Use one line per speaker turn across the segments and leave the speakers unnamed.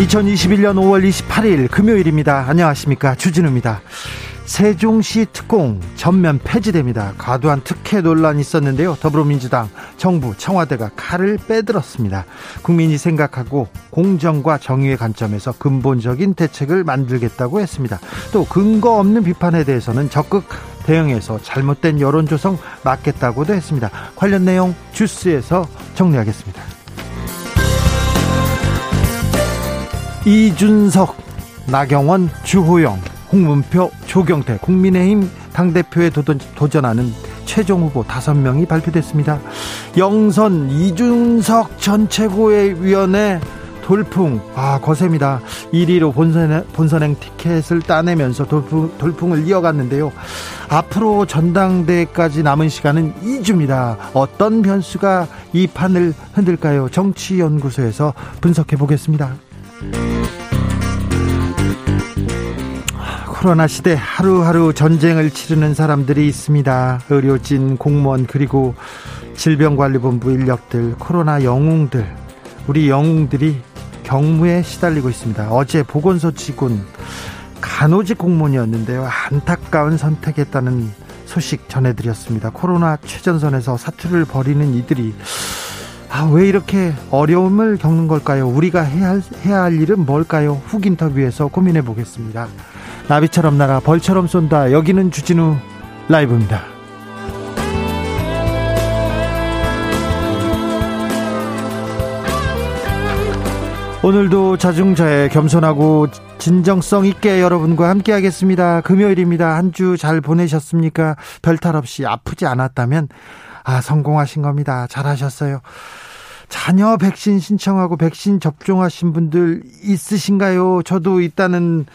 2021년 5월 28일 금요일입니다. 안녕하십니까. 주진우입니다. 세종시 특공 전면 폐지됩니다. 과도한 특혜 논란이 있었는데요. 더불어민주당, 정부, 청와대가 칼을 빼들었습니다. 국민이 생각하고 공정과 정의의 관점에서 근본적인 대책을 만들겠다고 했습니다. 또 근거 없는 비판에 대해서는 적극 대응해서 잘못된 여론 조성 막겠다고도 했습니다. 관련 내용 주스에서 정리하겠습니다. 이준석, 나경원, 주호영, 홍문표, 조경태, 국민의힘 당대표에 도전, 하는 최종 후보 5명이 발표됐습니다. 영선, 이준석 전 최고위원회 돌풍, 아, 거셉니다. 1위로 본선, 본선행 티켓을 따내면서 돌풍, 돌풍을 이어갔는데요. 앞으로 전당대회까지 남은 시간은 2주입니다. 어떤 변수가 이 판을 흔들까요? 정치연구소에서 분석해 보겠습니다. 코로나 시대 하루하루 전쟁을 치르는 사람들이 있습니다. 의료진, 공무원, 그리고 질병관리본부 인력들, 코로나 영웅들, 우리 영웅들이 경무에 시달리고 있습니다. 어제 보건소 직원, 간호직 공무원이었는데요. 안타까운 선택했다는 소식 전해드렸습니다. 코로나 최전선에서 사투를 벌이는 이들이 아, 왜 이렇게 어려움을 겪는 걸까요? 우리가 해야 할, 해야 할 일은 뭘까요? 훅 인터뷰에서 고민해 보겠습니다. 나비처럼 날아 벌처럼 쏜다. 여기는 주진우 라이브입니다. 오늘도 자중자애 겸손하고 진정성 있게 여러분과 함께 하겠습니다. 금요일입니다. 한 주 잘 보내셨습니까? 별탈 없이 아프지 않았다면 아, 성공하신 겁니다. 잘하셨어요. 자녀 백신 신청하고 백신 접종하신 분들 있으신가요? 저도 있다는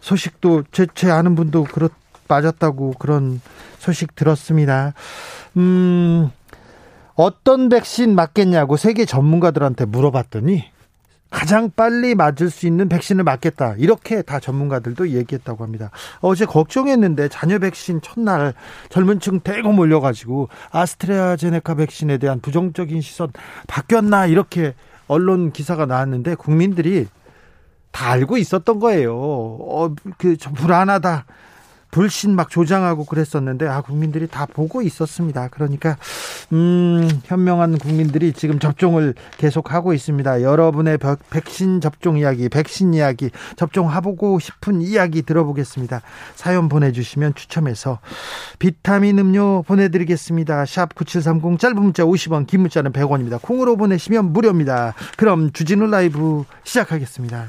소식도 제, 제 아는 분도 그렇 맞았다고 그런 소식 들었습니다. 음, 어떤 백신 맞겠냐고 세계 전문가들한테 물어봤더니 가장 빨리 맞을 수 있는 백신을 맞겠다. 이렇게 다 전문가들도 얘기했다고 합니다. 어제 걱정했는데 자녀 백신 첫날 젊은 층 대거 몰려가지고 아스트레아제네카 백신에 대한 부정적인 시선 바뀌었나 이렇게 언론 기사가 나왔는데 국민들이 다 알고 있었던 거예요. 어, 그, 불안하다. 불신 막 조장하고 그랬었는데 아 국민들이 다 보고 있었습니다. 그러니까 음 현명한 국민들이 지금 접종을 계속 하고 있습니다. 여러분의 백신 접종 이야기, 백신 이야기, 접종하고 싶은 이야기 들어보겠습니다. 사연 보내주시면 추첨해서 비타민 음료 보내드리겠습니다. 샵 9730 짧은 문자 50원, 긴 문자는 100원입니다. 콩으로 보내시면 무료입니다. 그럼 주진우 라이브 시작하겠습니다.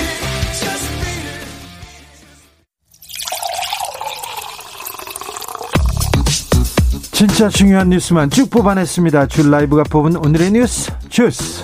진짜 중요한 뉴스만 쭉 뽑아냈습니다. 줄 라이브가 뽑은 오늘의 뉴스 주스.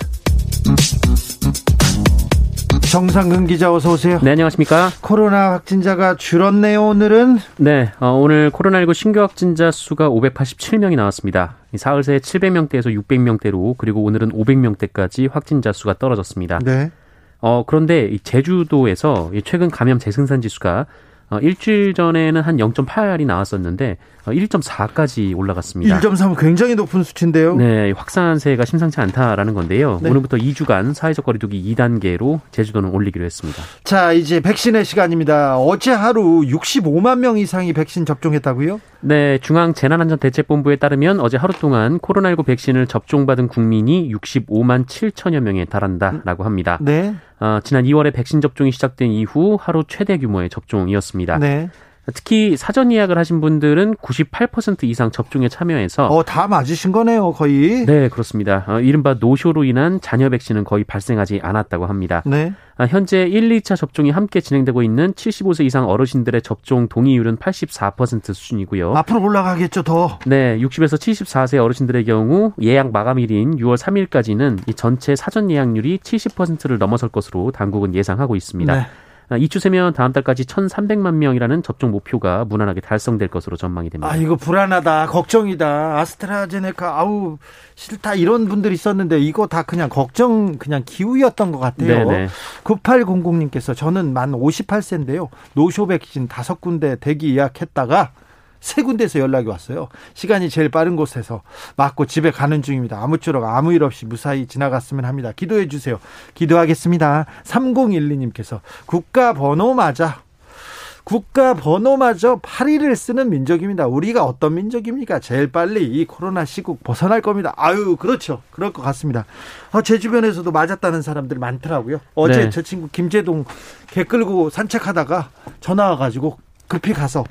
정상근 기자 어서 오세요.
네, 안녕하십니까?
코로나 확진자가 줄었네요, 오늘은.
네, 어, 오늘 코로나19 신규 확진자 수가 587명이 나왔습니다. 사흘 새에 700명대에서 600명대로 그리고 오늘은 500명대까지 확진자 수가 떨어졌습니다. 네. 어, 그런데 제주도에서 최근 감염 재생산 지수가 어, 일주일 전에는 한 0.8이 나왔었는데 어, 1.4까지 올라갔습니다.
1.3은 굉장히 높은 수치인데요.
네, 확산세가 심상치 않다라는 건데요. 네. 오늘부터 2주간 사회적 거리두기 2단계로 제주도는 올리기로 했습니다.
자, 이제 백신의 시간입니다. 어제 하루 65만 명 이상이 백신 접종했다고요?
네, 중앙재난안전대책본부에 따르면 어제 하루 동안 코로나19 백신을 접종받은 국민이 65만 7천여 명에 달한다라고 합니다. 네. 어, 지난 2월에 백신 접종이 시작된 이후 하루 최대 규모의 접종이었습니다. 네. 특히 사전 예약을 하신 분들은 98% 이상 접종에 참여해서
어, 다 맞으신 거네요, 거의.
네, 그렇습니다. 어, 이른바 노쇼로 인한 잔여 백신은 거의 발생하지 않았다고 합니다. 네. 아, 현재 1, 2차 접종이 함께 진행되고 있는 75세 이상 어르신들의 접종 동의율은 84% 수준이고요.
앞으로 올라가겠죠, 더.
네, 60에서 74세 어르신들의 경우 예약 마감일인 6월 3일까지는 이 전체 사전 예약률이 70%를 넘어설 것으로 당국은 예상하고 있습니다. 네. 아, 이 추세면 다음 달까지 1,300만 명이라는 접종 목표가 무난하게 달성될 것으로 전망이 됩니다.
아, 이거 불안하다. 걱정이다. 아스트라제네카 아우 싫다 이런 분들이 있었는데 이거 다 그냥 걱정 그냥 기우였던 것 같아요. 네네. 9800님께서 저는 만 58세인데요. 노쇼 백신 다섯 군데 대기 예약했다가 세 군데에서 연락이 왔어요. 시간이 제일 빠른 곳에서 맞고 집에 가는 중입니다. 아무쪼록 아무 일 없이 무사히 지나갔으면 합니다. 기도해 주세요. 기도하겠습니다. 3012님께서 국가 번호 맞아 국가 번호마저 8위를 쓰는 민족입니다. 우리가 어떤 민족입니까? 제일 빨리 이 코로나 시국 벗어날 겁니다. 아유, 그렇죠. 그럴 것 같습니다. 어, 제 주변에서도 맞았다는 사람들 많더라고요. 어제 네. 저 친구 김재동 개 끌고 산책하다가 전화 와가지고 급히 가서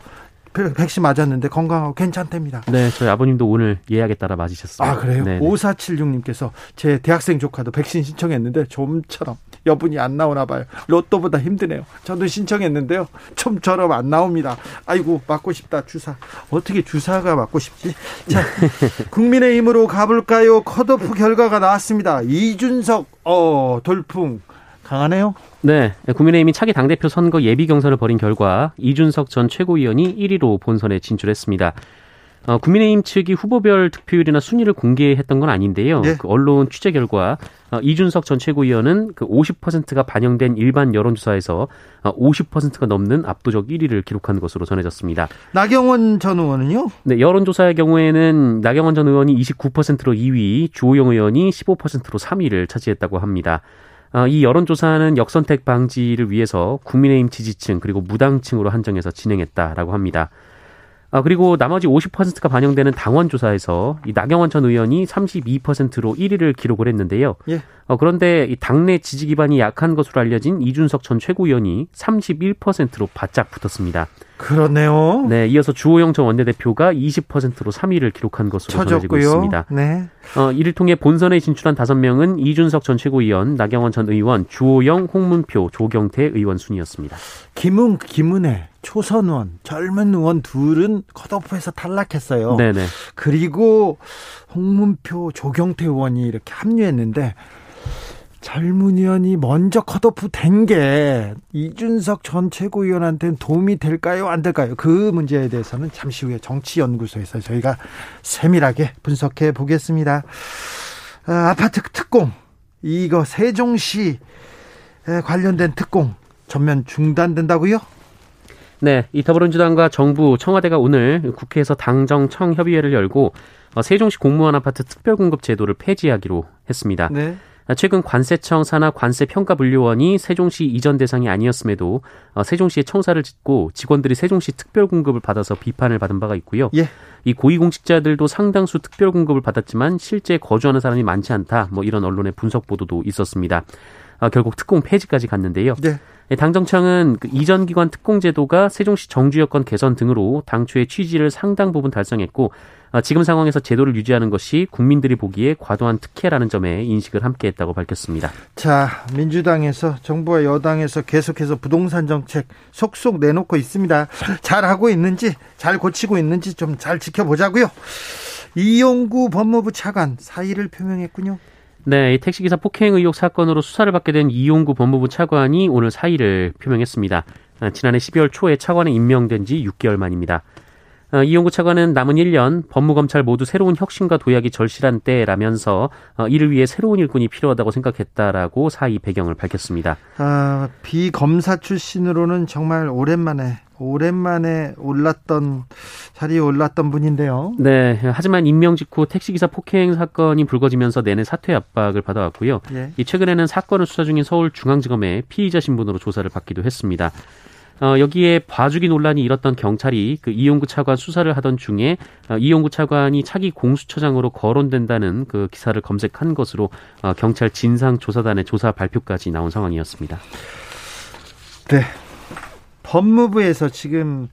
백신 맞았는데 건강하고 괜찮답니다.
네, 저희 아버님도 오늘 예약에 따라 맞으셨어요.
아, 그래요? 네네. 5476님께서 제 대학생 조카도 백신 신청했는데 좀처럼 여분이 안 나오나 봐요. 로또보다 힘드네요. 저도 신청했는데요. 좀처럼 안 나옵니다. 아이고, 맞고 싶다, 주사. 어떻게 주사가 맞고 싶지? 자, 국민의힘으로 가볼까요? 컷오프 결과가 나왔습니다. 이준석, 어, 돌풍. 강하네요.
네, 국민의힘이 차기 당대표 선거 예비 경선을 벌인 결과 이준석 전 최고위원이 1위로 본선에 진출했습니다. 어, 국민의힘 측이 후보별 득표율이나 순위를 공개했던 건 아닌데요. 네. 그 언론 취재 결과 어, 이준석 전 최고위원은 그 50%가 반영된 일반 여론조사에서 어, 50%가 넘는 압도적 1위를 기록한 것으로 전해졌습니다.
나경원 전 의원은요?
네, 여론조사의 경우에는 나경원 전 의원이 29%로 2위, 주호영 의원이 15%로 3위를 차지했다고 합니다. 어, 이 여론조사는 역선택 방지를 위해서 국민의힘 지지층 그리고 무당층으로 한정해서 진행했다라고 합니다. 아, 그리고 나머지 50%가 반영되는 당원 조사에서 이 나경원 전 의원이 32%로 1위를 기록을 했는데요. 예. 어, 그런데 이 당내 지지 기반이 약한 것으로 알려진 이준석 전 최고위원이 31%로 바짝 붙었습니다.
그렇네요.
네, 이어서 주호영 전 원내대표가 20%로 3위를 기록한 것으로 전해지고 있습니다. 네. 어, 이를 통해 본선에 진출한 5명은 이준석 전 최고위원, 나경원 전 의원, 주호영, 홍문표, 조경태 의원 순이었습니다.
김은, 김은혜, 초선 의원, 젊은 의원 둘은 컷오프에서 탈락했어요. 네네. 그리고 홍문표, 조경태 의원이 이렇게 합류했는데 젊은 의원이 먼저 컷오프 된 게 이준석 전 최고위원한테는 도움이 될까요? 안 될까요? 그 문제에 대해서는 잠시 후에 정치연구소에서 저희가 세밀하게 분석해 보겠습니다. 아, 아파트 특공, 이거 세종시 관련된 특공 전면 중단된다고요?
네, 이 더불어민주당과 정부, 청와대가 오늘 국회에서 당정청 협의회를 열고 어, 세종시 공무원 아파트 특별공급 제도를 폐지하기로 했습니다. 네. 최근 관세청 산하 관세평가분류원이 세종시 이전 대상이 아니었음에도 어, 세종시에 청사를 짓고 직원들이 세종시 특별 공급을 받아서 비판을 받은 바가 있고요. 예. 이 고위공직자들도 상당수 특별 공급을 받았지만 실제 거주하는 사람이 많지 않다. 뭐 이런 언론의 분석 보도도 있었습니다. 아, 결국 특공 폐지까지 갔는데요. 네. 당정청은 그 이전 기관 특공 제도가 세종시 정주 여건 개선 등으로 당초의 취지를 상당 부분 달성했고 어, 지금 상황에서 제도를 유지하는 것이 국민들이 보기에 과도한 특혜라는 점에 인식을 함께했다고 밝혔습니다.
자, 민주당에서 정부와 여당에서 계속해서 부동산 정책 속속 내놓고 있습니다. 잘 하고 있는지, 잘 고치고 있는지 좀 잘 지켜보자고요. 이용구 법무부 차관 사의를 표명했군요.
네, 이 택시기사 폭행 의혹 사건으로 수사를 받게 된 이용구 법무부 차관이 오늘 사의를 표명했습니다. 아, 지난해 12월 초에 차관에 임명된 지 6개월 만입니다. 어, 이용구 차관은 남은 1년 법무검찰 모두 새로운 혁신과 도약이 절실한 때라면서 어, 이를 위해 새로운 일꾼이 필요하다고 생각했다라고 사의 배경을 밝혔습니다.
아, 비검사 출신으로는 정말 오랜만에 오랜만에 올랐던 자리에 올랐던 분인데요.
네. 하지만 임명 직후 택시기사 폭행 사건이 불거지면서 내내 사퇴 압박을 받아왔고요. 예. 이 최근에는 사건을 수사 중인 서울중앙지검에 피의자 신분으로 조사를 받기도 했습니다. 어, 여기에 봐주기 논란이 일었던 경찰이 그 이용구 차관 수사를 하던 중에 어, 이용구 차관이 차기 공수처장으로 거론된다는 그 기사를 검색한 것으로 어, 경찰 진상조사단의 조사 발표까지 나온 상황이었습니다.
네. 법무부에서 지금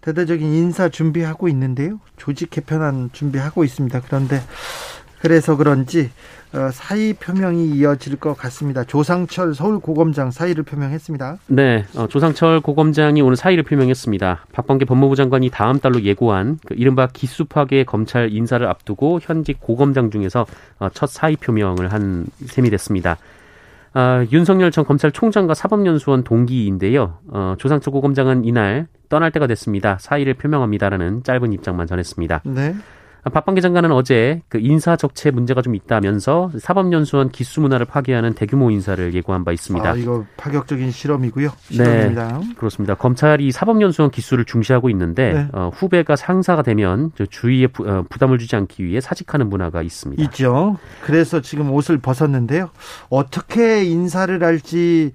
대대적인 인사 준비하고 있는데요. 조직 개편안 준비하고 있습니다. 그런데 그래서 그런지 어, 사의 표명이 이어질 것 같습니다. 조상철 서울고검장 사의를 표명했습니다.
네, 어, 조상철 고검장이 오늘 사의를 표명했습니다. 박범계 법무부 장관이 다음 달로 예고한 그 이른바 기수 파괴 검찰 인사를 앞두고 현직 고검장 중에서 어, 첫 사의 표명을 한 셈이 됐습니다. 아, 윤석열 전 검찰총장과 사법연수원 동기인데요. 어, 조상철 고검장은 이날 떠날 때가 됐습니다. 사의를 표명합니다라는 짧은 입장만 전했습니다. 네. 박범계 장관은 어제 그 인사 적체 문제가 좀 있다면서 사법연수원 기수 문화를 파괴하는 대규모 인사를 예고한 바 있습니다. 아,
이거 파격적인 실험이고요. 실험입니다.
네, 그렇습니다. 검찰이 사법연수원 기수를 중시하고 있는데 네. 어, 후배가 상사가 되면 주위에 부, 어, 부담을 주지 않기 위해 사직하는 문화가 있습니다.
있죠. 그래서 지금 옷을 벗었는데요. 어떻게 인사를 할지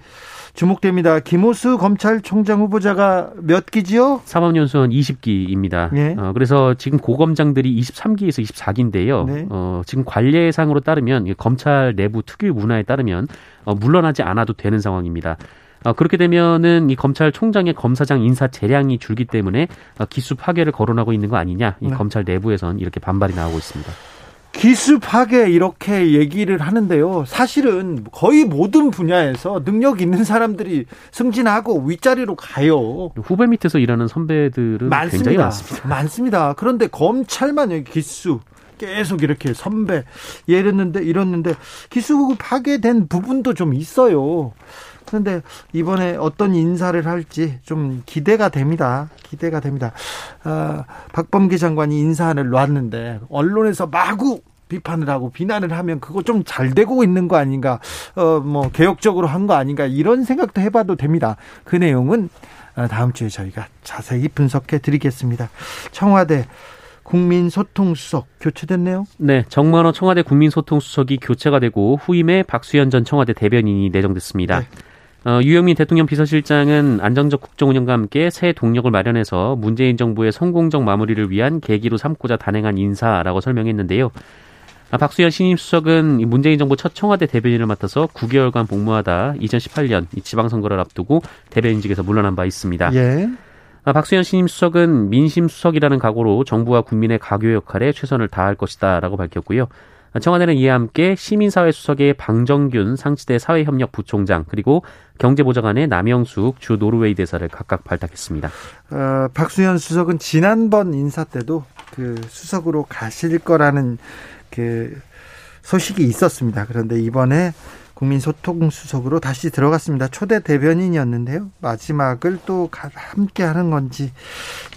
주목됩니다. 김호수 검찰총장 후보자가 몇 기지요?
사법연수원 20기입니다. 네. 어, 그래서 지금 고검장들이 23기에서 24기인데요. 네. 어, 지금 관례상으로 따르면 검찰 내부 특유 문화에 따르면 어, 물러나지 않아도 되는 상황입니다. 어, 그렇게 되면은 이 검찰총장의 검사장 인사 재량이 줄기 때문에 어, 기수 파괴를 거론하고 있는 거 아니냐? 이 네. 검찰 내부에선 이렇게 반발이 나오고 있습니다.
기수 파괴 이렇게 얘기를 하는데요. 사실은 거의 모든 분야에서 능력 있는 사람들이 승진하고 윗자리로 가요.
후배 밑에서 일하는 선배들은 많습니다. 굉장히 많습니다.
많습니다. 그런데 검찰만 여기 기수 계속 이렇게 선배 이랬는데 이랬는데 기수 파괴된 부분도 좀 있어요. 그런데 이번에 어떤 인사를 할지 좀 기대가 됩니다. 기대가 됩니다. 아, 박범계 장관이 인사안을 놨는데 언론에서 마구 비판을 하고 비난을 하면 그거 좀 잘 되고 있는 거 아닌가, 어, 뭐, 개혁적으로 한 거 아닌가, 이런 생각도 해봐도 됩니다. 그 내용은 아, 다음 주에 저희가 자세히 분석해 드리겠습니다. 청와대 국민소통수석 교체됐네요.
네, 정만호 청와대 국민소통수석이 교체가 되고 후임에 박수현 전 청와대 대변인이 내정됐습니다. 네. 어, 유영민 대통령 비서실장은 안정적 국정 운영과 함께 새 동력을 마련해서 문재인 정부의 성공적 마무리를 위한 계기로 삼고자 단행한 인사라고 설명했는데요. 아, 박수현 신임 수석은 문재인 정부 첫 청와대 대변인을 맡아서 9개월간 복무하다 2018년 지방선거를 앞두고 대변인직에서 물러난 바 있습니다. 예. 아, 박수현 신임 수석은 민심 수석이라는 각오로 정부와 국민의 가교 역할에 최선을 다할 것이다라고 밝혔고요. 청와대는 이에 함께 시민사회 수석의 방정균 상치대 사회협력 부총장 그리고 경제보좌관의 남영숙 주 노르웨이 대사를 각각 발탁했습니다.
어, 박수현 수석은 지난번 인사 때도 그 수석으로 가실 거라는 그 소식이 있었습니다. 그런데 이번에 국민소통수석으로 다시 들어갔습니다. 초대 대변인이었는데요. 마지막을 또 함께 하는 건지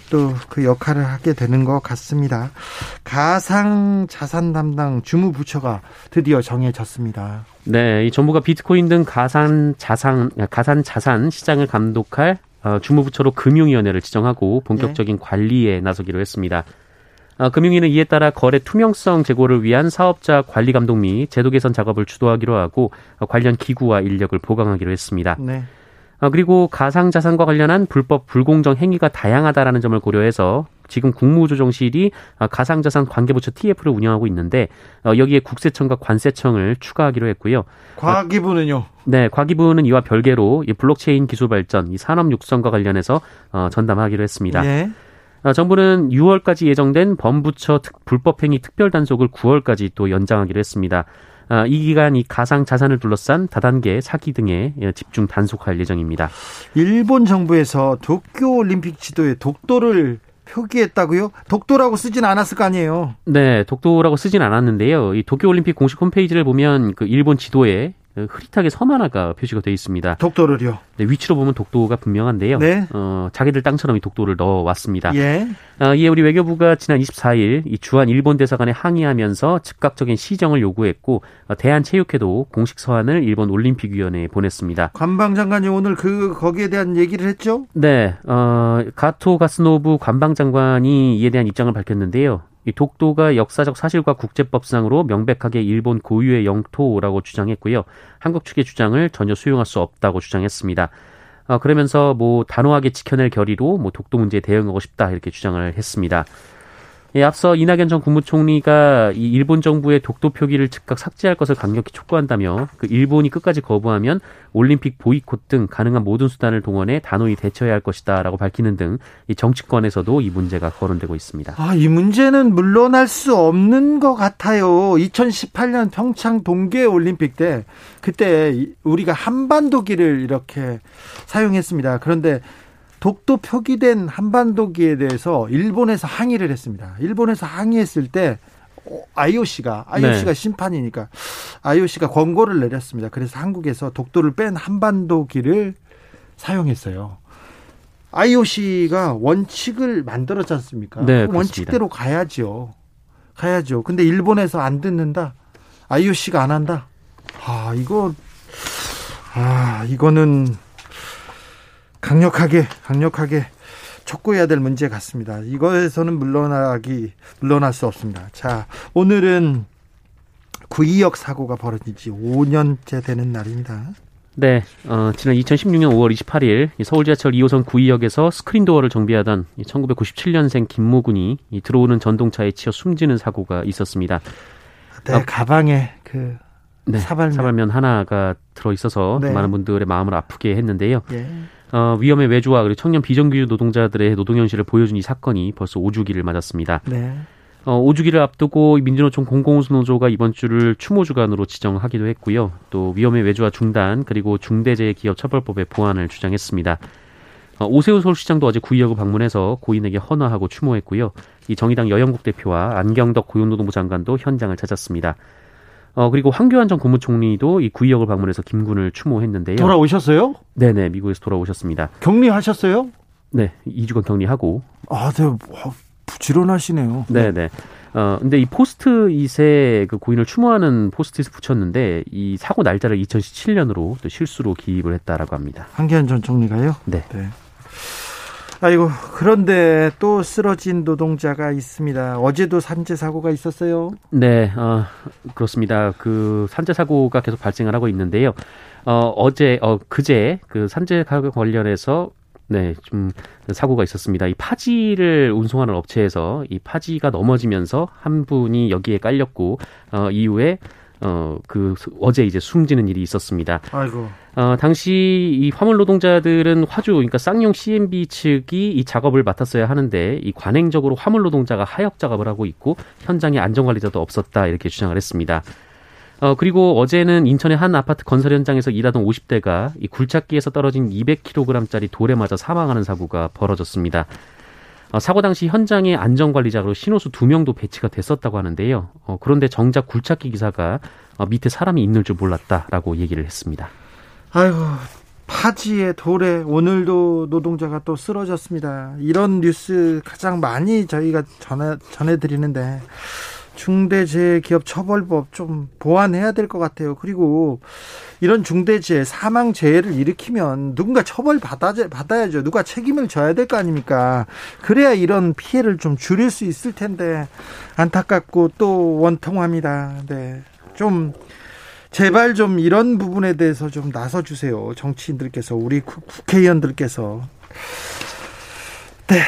또 그 역할을 하게 되는 것 같습니다. 가상 자산 담당 주무부처가 드디어 정해졌습니다.
네, 이 정부가 비트코인 등 가상 자산 가산 자산 시장을 감독할 어, 주무부처로 금융위원회를 지정하고 본격적인 네. 관리에 나서기로 했습니다. 어, 금융위는 이에 따라 거래 투명성 제고를 위한 사업자 관리 감독 및 제도 개선 작업을 주도하기로 하고 어, 관련 기구와 인력을 보강하기로 했습니다. 네. 어, 그리고 가상자산과 관련한 불법 불공정 행위가 다양하다라는 점을 고려해서 지금 국무조정실이 가상자산 관계부처 TF를 운영하고 있는데 여기에 국세청과 관세청을 추가하기로 했고요.
과기부는요?
네, 과기부는 이와 별개로 이 블록체인 기술 발전, 이 산업 육성과 관련해서 전담하기로 했습니다. 예. 아, 정부는 6월까지 예정된 범부처 불법행위 특별단속을 9월까지 또 연장하기로 했습니다. 아, 이 기간 이 가상 자산을 둘러싼 다단계 사기 등에 집중 단속할 예정입니다.
일본 정부에서 도쿄 올림픽 지도에 독도를 표기했다고요? 독도라고 쓰진 않았을 거 아니에요?
네, 독도라고 쓰진 않았는데요. 이 도쿄 올림픽 공식 홈페이지를 보면 그 일본 지도에 흐릿하게 섬 하나가 표시가 되어 있습니다.
독도를요?
네, 위치로 보면 독도가 분명한데요. 네. 어, 자기들 땅처럼 이 독도를 넣어왔습니다. 예. 어, 이에 우리 외교부가 지난 24일 이 주한 일본 대사관에 항의하면서 즉각적인 시정을 요구했고 어, 대한체육회도 공식 서한을 일본 올림픽위원회에 보냈습니다.
관방장관이 오늘 그 거기에 대한 얘기를 했죠?
네, 어, 가토 가스노부 관방장관이 이에 대한 입장을 밝혔는데요. 이 독도가 역사적 사실과 국제법상으로 명백하게 일본 고유의 영토라고 주장했고요. 한국 측의 주장을 전혀 수용할 수 없다고 주장했습니다. 어, 그러면서 뭐 단호하게 지켜낼 결의로 뭐 독도 문제에 대응하고 싶다 이렇게 주장을 했습니다. 예, 앞서 이낙연 전 국무총리가 이 일본 정부의 독도 표기를 즉각 삭제할 것을 강력히 촉구한다며 그 일본이 끝까지 거부하면 올림픽 보이콧 등 가능한 모든 수단을 동원해 단호히 대처해야 할 것이다라고 밝히는 등 이 정치권에서도 이 문제가 거론되고 있습니다.
아, 이 문제는 물러날 수 없는 것 같아요. 2018년 평창 동계 올림픽 때 그때 우리가 한반도기를 이렇게 사용했습니다. 그런데 독도 표기된 한반도기에 대해서 일본에서 항의를 했습니다. 일본에서 항의했을 때 IOC가 IOC가 네. 심판이니까 IOC가 권고를 내렸습니다. 그래서 한국에서 독도를 뺀 한반도기를 사용했어요. IOC가 원칙을 만들었지 않습니까? 네, 그 원칙대로 가야죠. 가야죠. 근데 일본에서 안 듣는다. IOC가 안 한다. 아, 이거 아, 이거는 강력하게 강력하게 촉구해야 될 문제 같습니다. 이거에서는 물러나기 물러날 수 없습니다. 자, 오늘은 구이역 사고가 벌어진 지 5년째 되는 날입니다.
네, 어, 지난 2016년 5월 28일 서울 지하철 2호선 구이역에서 스크린 도어를 정비하던 1997년생 김모군이 들어오는 전동차에 치여 숨지는 사고가 있었습니다.
네, 어, 가방에 그
네, 사발면. 사발면 하나가 들어 있어서 네. 많은 분들의 마음을 아프게 했는데요. 예. 어, 위험의 외주와 그리고 청년 비정규직 노동자들의 노동 현실을 보여준 이 사건이 벌써 5주기를 맞았습니다. 네. 어, 5주기를 앞두고 민주노총 공공운수노조가 이번 주를 추모 주간으로 지정하기도 했고요. 또 위험의 외주화 중단 그리고 중대재해기업처벌법의 보완을 주장했습니다. 어, 오세훈 서울시장도 어제 구의역을 방문해서 고인에게 헌화하고 추모했고요. 이 정의당 여영국 대표와 안경덕 고용노동부 장관도 현장을 찾았습니다. 어, 그리고 황교안 전 국무총리도 이 구의역을 방문해서 김군을 추모했는데요.
돌아오셨어요?
네네, 미국에서 돌아오셨습니다.
격리하셨어요?
네, 2주간 격리하고.
아, 네, 부지런하시네요.
네네. 어, 근데 이 포스트잇에 그 고인을 추모하는 포스트잇을 붙였는데 이 사고 날짜를 2017년으로 또 실수로 기입을 했다라고 합니다.
황교안 전 총리가요?
네. 네.
아이고 그런데 또 쓰러진 노동자가 있습니다. 어제도 산재 사고가 있었어요.
네, 어, 그렇습니다. 그 산재 사고가 계속 발생을 하고 있는데요. 어, 어제 어 그제 그 산재 사고 관련해서 네, 좀 사고가 있었습니다. 이 파지를 운송하는 업체에서 이 파지가 넘어지면서 한 분이 여기에 깔렸고 어 이후에 어, 그, 어제 이제 숨지는 일이 있었습니다.
아이고.
어, 당시 이 화물 노동자들은 화주, 그러니까 쌍용 CMB 측이 이 작업을 맡았어야 하는데 이 관행적으로 화물 노동자가 하역 작업을 하고 있고 현장에 안전 관리자도 없었다 이렇게 주장을 했습니다. 어, 그리고 어제는 인천의 한 아파트 건설 현장에서 일하던 50대가 이 굴착기에서 떨어진 200kg짜리 돌에 맞아 사망하는 사고가 벌어졌습니다. 어, 사고 당시 현장에 안전관리자로 신호수 두 명도 배치가 됐었다고 하는데요. 어, 그런데 정작 굴착기 기사가 어, 밑에 사람이 있는 줄 몰랐다라고 얘기를 했습니다.
아이고 파지의 돌에 오늘도 노동자가 또 쓰러졌습니다. 이런 뉴스 가장 많이 저희가 전해 전해드리는데 중대재해기업처벌법 좀 보완해야 될 것 같아요. 그리고 이런 중대재해 사망 재해를 일으키면 누군가 처벌 받아, 받아야죠. 누가 책임을 져야 될 거 아닙니까? 그래야 이런 피해를 좀 줄일 수 있을 텐데 안타깝고 또 원통합니다. 네. 좀 제발 좀 이런 부분에 대해서 좀 나서 주세요. 정치인들께서 우리 국회의원들께서 네.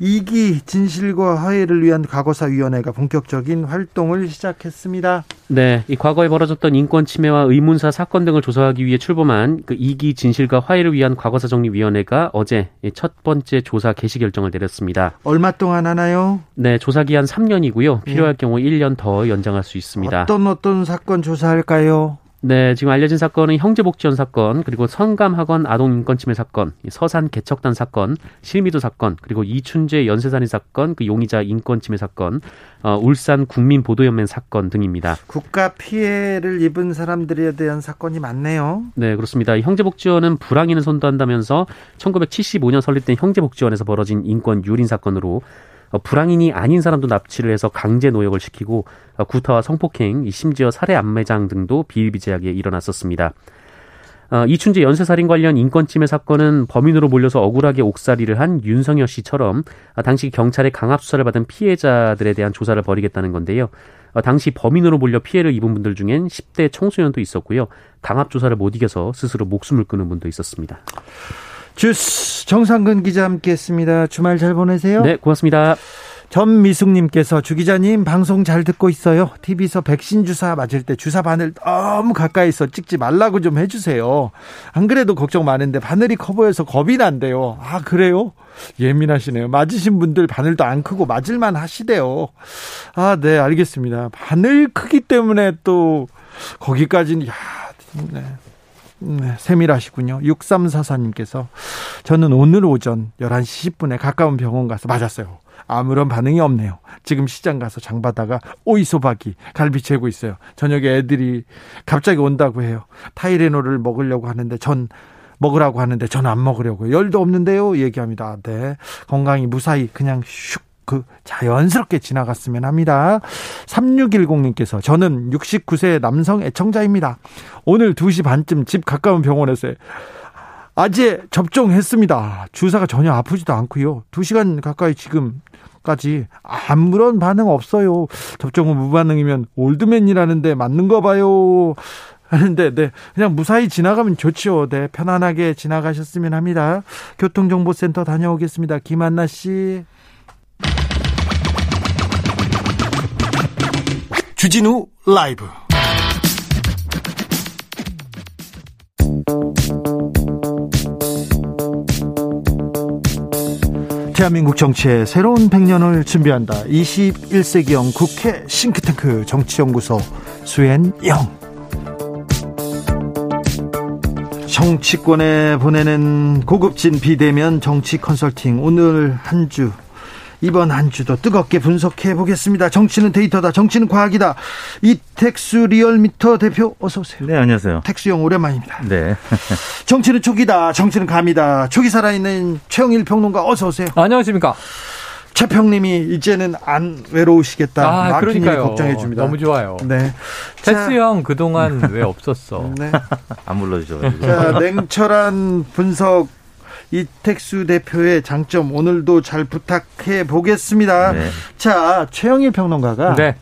이기 진실과 화해를 위한 과거사위원회가 본격적인 활동을 시작했습니다.
네, 이 과거에 벌어졌던 인권 침해와 의문사 사건 등을 조사하기 위해 출범한 그 이기 진실과 화해를 위한 과거사 정리 위원회가 어제 첫 번째 조사 개시 결정을 내렸습니다.
얼마 동안 하나요?
네, 조사 기한 3년이고요. 필요할 네. 경우 1년 더 연장할 수 있습니다.
어떤 어떤 사건 조사할까요?
네, 지금 알려진 사건은 형제복지원 사건, 그리고 성감학원 아동인권침해 사건, 서산 개척단 사건, 실미도 사건, 그리고 이춘재 연쇄살인 사건, 그 용의자 인권침해 사건, 어, 울산 국민보도연맹 사건 등입니다.
국가 피해를 입은 사람들에 대한 사건이 많네요.
네, 그렇습니다. 형제복지원은 불황인을 선도한다면서 1975년 설립된 형제복지원에서 벌어진 인권 유린 사건으로 어, 불황인이 아닌 사람도 납치를 해서 강제 노역을 시키고 어, 구타와 성폭행, 심지어 살해 안매장 등도 비일비재하게 일어났었습니다. 어, 이춘재 연쇄살인 관련 인권침해 사건은 범인으로 몰려서 억울하게 옥살이를 한 윤성여 씨처럼 어, 당시 경찰의 강압 수사를 받은 피해자들에 대한 조사를 벌이겠다는 건데요. 어, 당시 범인으로 몰려 피해를 입은 분들 중엔 10대 청소년도 있었고요. 강압 조사를 못 이겨서 스스로 목숨을 끊은 분도 있었습니다.
주스 정상근 기자 함께했습니다. 주말 잘 보내세요.
네, 고맙습니다.
전미숙님께서 주 기자님 방송 잘 듣고 있어요. TV에서 백신 주사 맞을 때 주사 바늘 너무 가까이서 찍지 말라고 좀 해주세요. 안 그래도 걱정 많은데 바늘이 커 보여서 겁이 난대요. 아 그래요? 예민하시네요. 맞으신 분들 바늘도 안 크고 맞을만 하시대요. 아 네 알겠습니다. 바늘 크기 때문에 또 거기까지는 야 네. 네, 세밀하시군요. 6344님께서 저는 오늘 오전 11시 10분에 가까운 병원 가서 맞았어요. 아무런 반응이 없네요. 지금 시장 가서 장 받다가 오이소박이 갈비 채고 있어요. 저녁에 애들이 갑자기 온다고 해요. 타이레놀을 먹으려고 하는데 전 먹으라고 하는데 전 안 먹으려고요. 열도 없는데요. 얘기합니다. 네. 건강이 무사히 그냥 슉. 그 자연스럽게 지나갔으면 합니다. 3610님께서 저는 69세 남성 애청자입니다. 오늘 2시 반쯤 집 가까운 병원에서 아재 접종했습니다. 주사가 전혀 아프지도 않고요. 2시간 가까이 지금 까지 아무런 반응 없어요. 접종은 무반응이면 올드맨이라는데 맞는 거 봐요. 하는데 네 그냥 무사히 지나가면 좋죠. 네 편안하게 지나가셨으면 합니다. 교통정보센터 다녀오겠습니다. 김한나 씨. 주진우 라이브. 대한민국 정치의 새로운 100년을 준비한다. 21세기형 국회 싱크탱크 정치연구소 수엔영. 정치권에 보내는 고급진 비대면 정치 컨설팅 오늘 한 주 이번 한 주도 뜨겁게 분석해 보겠습니다. 정치는 데이터다. 정치는 과학이다. 이택수 리얼미터 대표 어서 오세요.
네, 안녕하세요.
택수 형 오랜만입니다.
네.
정치는 촉이다. 정치는 감이다. 촉이 살아있는 최영일 평론가 어서 오세요.
안녕하십니까.
최평님이 이제는 안 외로우시겠다. 아, 그러니까요. 걱정해 줍니다.
너무 좋아요. 네. 테스 형 그동안 왜 없었어? 네.
안 불러주셔가지고.
자, 냉철한 분석 이택수 대표의 장점 오늘도 잘 부탁해 보겠습니다. 네. 자, 최영일 평론가가 네.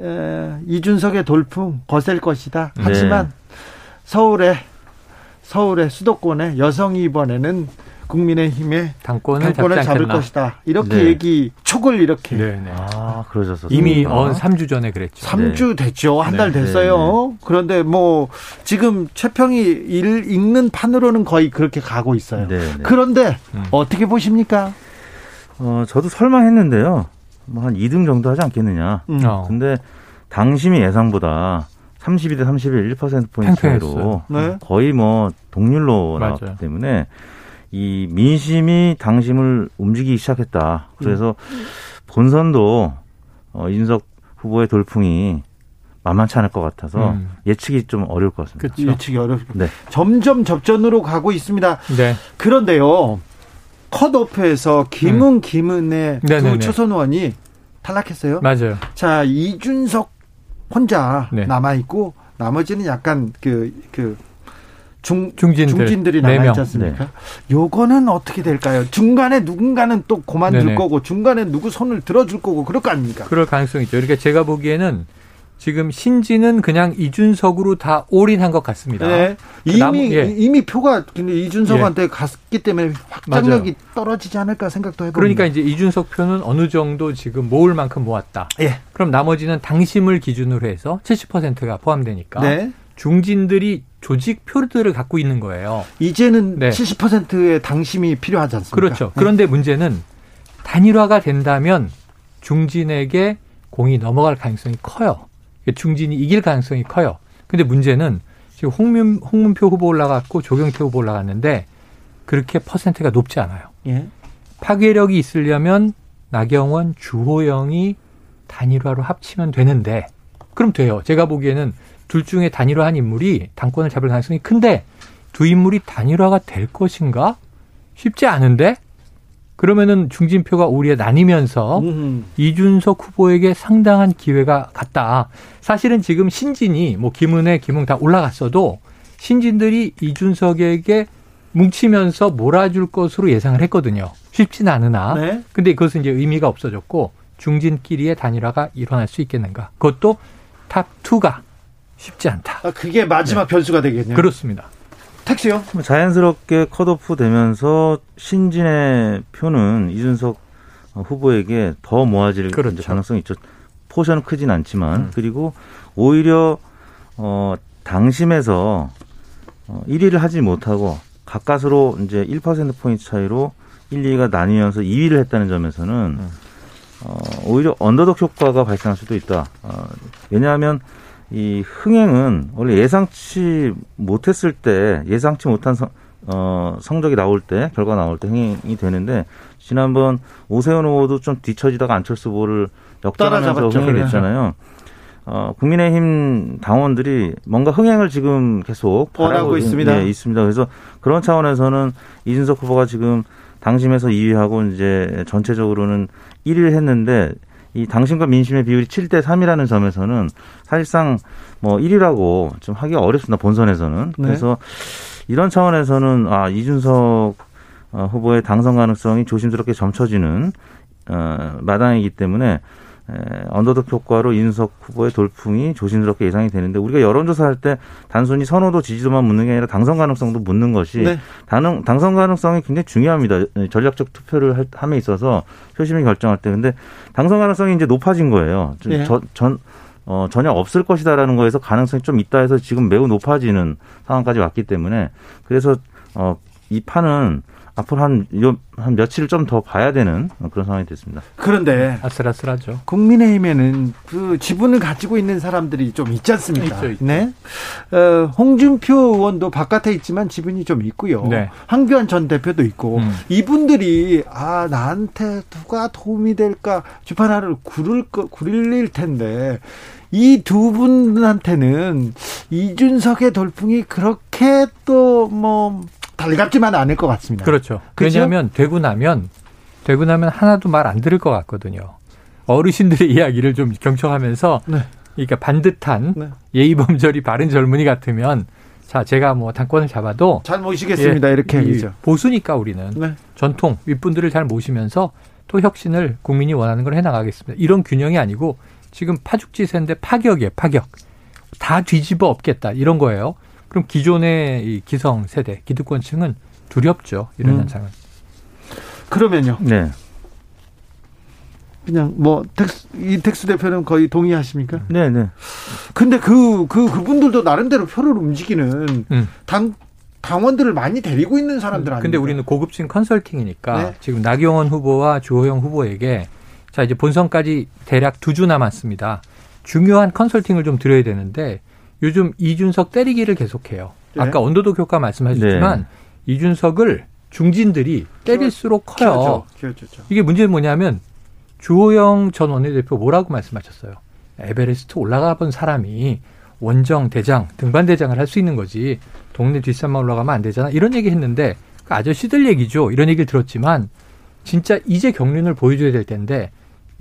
에, 이준석의 돌풍 거셀 것이다. 네. 하지만 네. 서울에 서울의 수도권에 여성이 이번에는 국민의힘의 당권을, 당권을 잡을 것이다. 이렇게 네. 얘기 촉을 이렇게. 네, 네.
아, 그러셨어요.
이미 어, 3주 전에 그랬죠.
3주 됐죠. 한 달 됐어요. 그런데 뭐 지금 최평이 일 읽는 판으로는 거의 그렇게 가고 있어요. 그런데 음. 어떻게 보십니까?
어, 저도 설마 했는데요. 뭐 한 2등 정도 하지 않겠느냐. 음. 어. 근데 당심이 예상보다 32대 31 1%포인트 차이로 네. 거의 뭐 동률로 나왔기 맞아요. 때문에 이 민심이 당심을 움직이기 시작했다. 그래서 음. 본선도 어, 이준석 후보의 돌풍이 만만치 않을 것 같아서 음. 예측이 좀 어려울 것 같습니다.
그렇죠. 예측이 어렵습니다. 네. 점점 접전으로 가고 있습니다. 네. 그런데요. 컷오프에서 김은 음. 김은의 두 초선 의원이 탈락했어요.
맞아요.
자 이준석 혼자 네. 남아 있고 나머지는 약간 그그 그 중, 중진들, 중진들이 남아있지 않습니까? 네. 요거는 어떻게 될까요? 중간에 누군가는 또 고만둘 네네. 거고 중간에 누구 손을 들어줄 거고 그럴 거 아닙니까?
그럴 가능성이 있죠. 그러니까 제가 보기에는 지금 신지는 그냥 이준석으로 다 올인한 것 같습니다. 네.
그 이미 남, 예. 이미 표가 이준석한테 예. 갔기 때문에 확장력이 맞아요. 떨어지지 않을까 생각도 해봅니다.
그러니까 이제 이준석 표는 어느 정도 지금 모을 만큼 모았다. 예. 그럼 나머지는 당심을 기준으로 해서 70%가 포함되니까 네. 중진들이 조직 표들을 갖고 있는 거예요.
이제는 네. 70%의 당심이 필요하지 않습니까?
그렇죠. 네. 그런데 문제는 단일화가 된다면 중진에게 공이 넘어갈 가능성이 커요. 중진이 이길 가능성이 커요. 근데 문제는 지금 홍문, 홍문표 후보 올라갔고 조경태 후보 올라갔는데 그렇게 퍼센트가 높지 않아요. 예. 파괴력이 있으려면 나경원, 주호영이 단일화로 합치면 되는데 그럼 돼요. 제가 보기에는 둘 중에 단일화한 인물이 당권을 잡을 가능성이 큰데 두 인물이 단일화가 될 것인가? 쉽지 않은데 그러면은 중진표가 오히려 나뉘면서 음. 이준석 후보에게 상당한 기회가 갔다. 사실은 지금 신진이 뭐 김은혜, 김웅 다 올라갔어도 신진들이 이준석에게 뭉치면서 몰아줄 것으로 예상을 했거든요. 쉽지는 않으나. 네. 근데 그것은 이제 의미가 없어졌고 중진끼리의 단일화가 일어날 수 있겠는가. 그것도 top 2가 쉽지 않다.
아, 그게 마지막 네. 변수가 되겠네요.
그렇습니다.
택시요?
뭐 자연스럽게 컷오프 되면서 신진의 표는 이준석 후보에게 더 모아질 그렇죠. 가능성이 있죠. portion은 크진 않지만 음. 그리고 오히려 어 당심에서 어 1위를 하지 못하고 가까스로 이제 1% 포인트 차이로 1, 2위가 나뉘면서 2위를 했다는 점에서는 음. 어 오히려 언더독 효과가 발생할 수도 있다. 어 왜냐하면 이 흥행은 원래 예상치 못했을 때 예상치 못한 성, 어, 성적이 나올 때 결과 나올 때 흥행이 되는데 지난번 오세훈 후보도 좀 뒤처지다가 안철수 후보를 역전하면서 흥행이 됐잖아요. 어, 국민의힘 당원들이 뭔가 흥행을 지금 계속
바라고 있습니다.
예, 있습니다. 그래서 그런 차원에서는 이준석 후보가 지금 당심에서 2위하고 이제 전체적으로는 1위를 했는데 이 당심과 민심의 비율이 7대 3이라는 점에서는 사실상 뭐 1위라고 좀 하기가 어렵습니다. 본선에서는. 네. 그래서 이런 차원에서는 아, 이준석 어, 후보의 당선 가능성이 조심스럽게 점쳐지는 어, 마당이기 때문에 에, 언더독 효과로 이준석 후보의 돌풍이 조심스럽게 예상이 되는데 우리가 여론조사할 때 단순히 선호도 지지도만 묻는 게 아니라 당선 가능성도 묻는 것이 네. 당, 당선 가능성이 굉장히 중요합니다. 전략적 투표를 할, 함에 있어서 표심이 결정할 때 근데 당선 가능성이 이제 높아진 거예요. 네. 저, 전 어, 전혀 없을 것이다라는 거에서 가능성이 좀 있다 해서 지금 매우 높아지는 상황까지 왔기 때문에 그래서 어, 이 판은 앞으로 한, 요, 한 며칠을 좀 더 봐야 되는 그런 상황이 됐습니다.
그런데
아슬아슬하죠.
국민의힘에는 그 지분을 가지고 있는 사람들이 좀 있지 않습니까?
있죠, 있죠.
네. 어, 홍준표 의원도 바깥에 있지만 지분이 좀 있고요. 네. 한교안 전 대표도 있고 음. 이분들이 아 나한테 누가 도움이 될까 주판하를 구를 거 구릴 텐데 이 두 분한테는 이준석의 돌풍이 그렇게 또 뭐 달갑지만 않을 것 같습니다.
그렇죠. 그렇죠? 왜냐하면 되고 나면 되고 나면 하나도 말 안 들을 것 같거든요. 어르신들의 이야기를 좀 경청하면서 네. 그러니까 반듯한 네. 예의범절이 바른 젊은이 같으면 자 제가 뭐 당권을 잡아도
잘 모시겠습니다 예, 이렇게 얘기죠.
보수니까 우리는 네. 전통 윗분들을 잘 모시면서 또 혁신을 국민이 원하는 걸 해나가겠습니다. 이런 균형이 아니고 지금 파죽지세인데 파격이에요 파격. 다 뒤집어 엎겠다 이런 거예요. 그럼 기존의 이 기성 세대 기득권층은 두렵죠 이런 음. 현상은.
그러면요.
네.
그냥 뭐 텍스 이텍스 대표는 거의 동의하십니까?
네, 네.
근데 그, 그, 그분들도 나름대로 표를 움직이는 음. 당, 당원들을 많이 데리고 있는 사람들 아니에요?
근데 우리는 고급진 컨설팅이니까 네? 지금 나경원 후보와 주호영 후보에게 자, 이제 본선까지 대략 두 주 남았습니다. 중요한 컨설팅을 좀 드려야 되는데 요즘 이준석 때리기를 계속해요. 네. 아까 언더독 효과 말씀하셨지만 네. 이준석을 중진들이 때릴수록 커요. 키워줘, 이게 문제는 뭐냐면 주호영 전 원내대표 뭐라고 말씀하셨어요? 에베레스트 올라가 본 사람이 원정 대장 등반 대장을 할 수 있는 거지 동네 뒷산만 올라가면 안 되잖아 이런 얘기 했는데 그 아저씨들 얘기죠 이런 얘기를 들었지만 진짜 이제 경륜을 보여줘야 될 텐데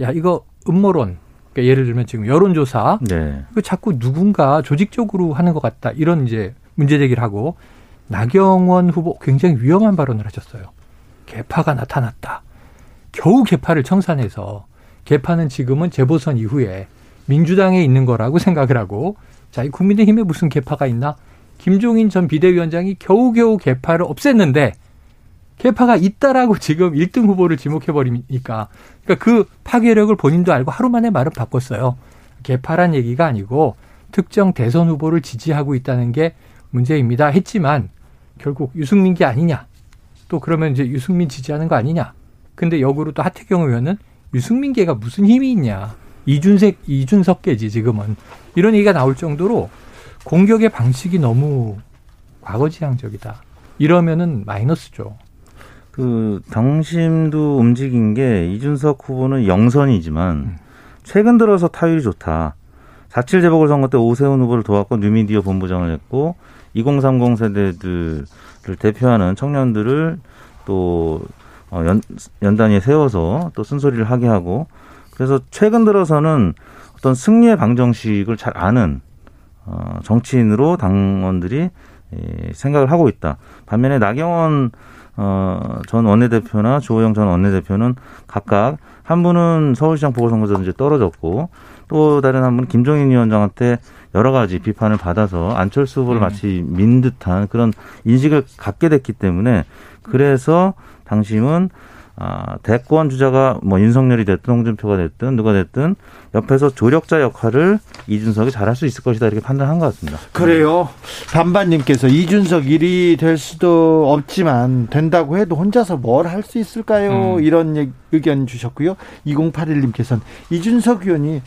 야 이거 음모론 그러니까 예를 들면 지금 여론조사 네. 그 자꾸 누군가 조직적으로 하는 것 같다 이런 이제 문제 제기를 하고 나경원 후보 굉장히 위험한 발언을 하셨어요. 개파가 나타났다. 겨우 개파를 청산해서 개파는 지금은 재보선 이후에 민주당에 있는 거라고 생각을 하고 자, 이 국민의힘에 무슨 개파가 있나? 김종인 전 비대위원장이 겨우겨우 개파를 없앴는데 개파가 있다라고 지금 1등 후보를 지목해버리니까 그러니까 그 파괴력을 본인도 알고 하루 만에 말을 바꿨어요. 개파란 얘기가 아니고 특정 대선 후보를 지지하고 있다는 게 문제입니다. 했지만 결국 유승민 게 아니냐. 또 그러면 이제 유승민 지지하는 거 아니냐. 근데 역으로 또 하태경 의원은 유승민 계가 무슨 힘이 있냐. 이준석, 이준석 계지 지금은. 이런 얘기가 나올 정도로 공격의 방식이 너무 과거지향적이다. 이러면은 마이너스죠.
그 당심도 움직인 게 이준석 후보는 영선이지만 음. 최근 들어서 타율이 좋다. 4.7 재보궐선거 때 오세훈 후보를 도왔고 뉴미디어 본부장을 했고 2030 세대들을 대표하는 청년들을 또 어, 연, 연단위에 세워서 또 쓴소리를 하게 하고 그래서 최근 들어서는 어떤 승리의 방정식을 잘 아는 어, 정치인으로 당원들이 예, 생각을 하고 있다. 반면에 나경원 어, 전 원내대표나 주호영 전 원내대표는 각각 한 분은 서울시장 보궐선거에서 이제 떨어졌고 또 다른 한 분은 김종인 위원장한테 여러 가지 비판을 받아서 안철수 후보를 음. 마치 민 듯한 그런 인식을 갖게 됐기 때문에 그래서 당심은 아, 대권 주자가 뭐 윤석열이 됐든 홍준표가 됐든 누가 됐든 옆에서 조력자 역할을 이준석이 잘할 수 있을 것이다 이렇게 판단한 것 같습니다.
그래요. 반반님께서 이준석 1위 될 수도 없지만 된다고 해도 혼자서 뭘 할 수 있을까요? 음. 이런 의견 주셨고요. 2081님께서는 이준석 의원이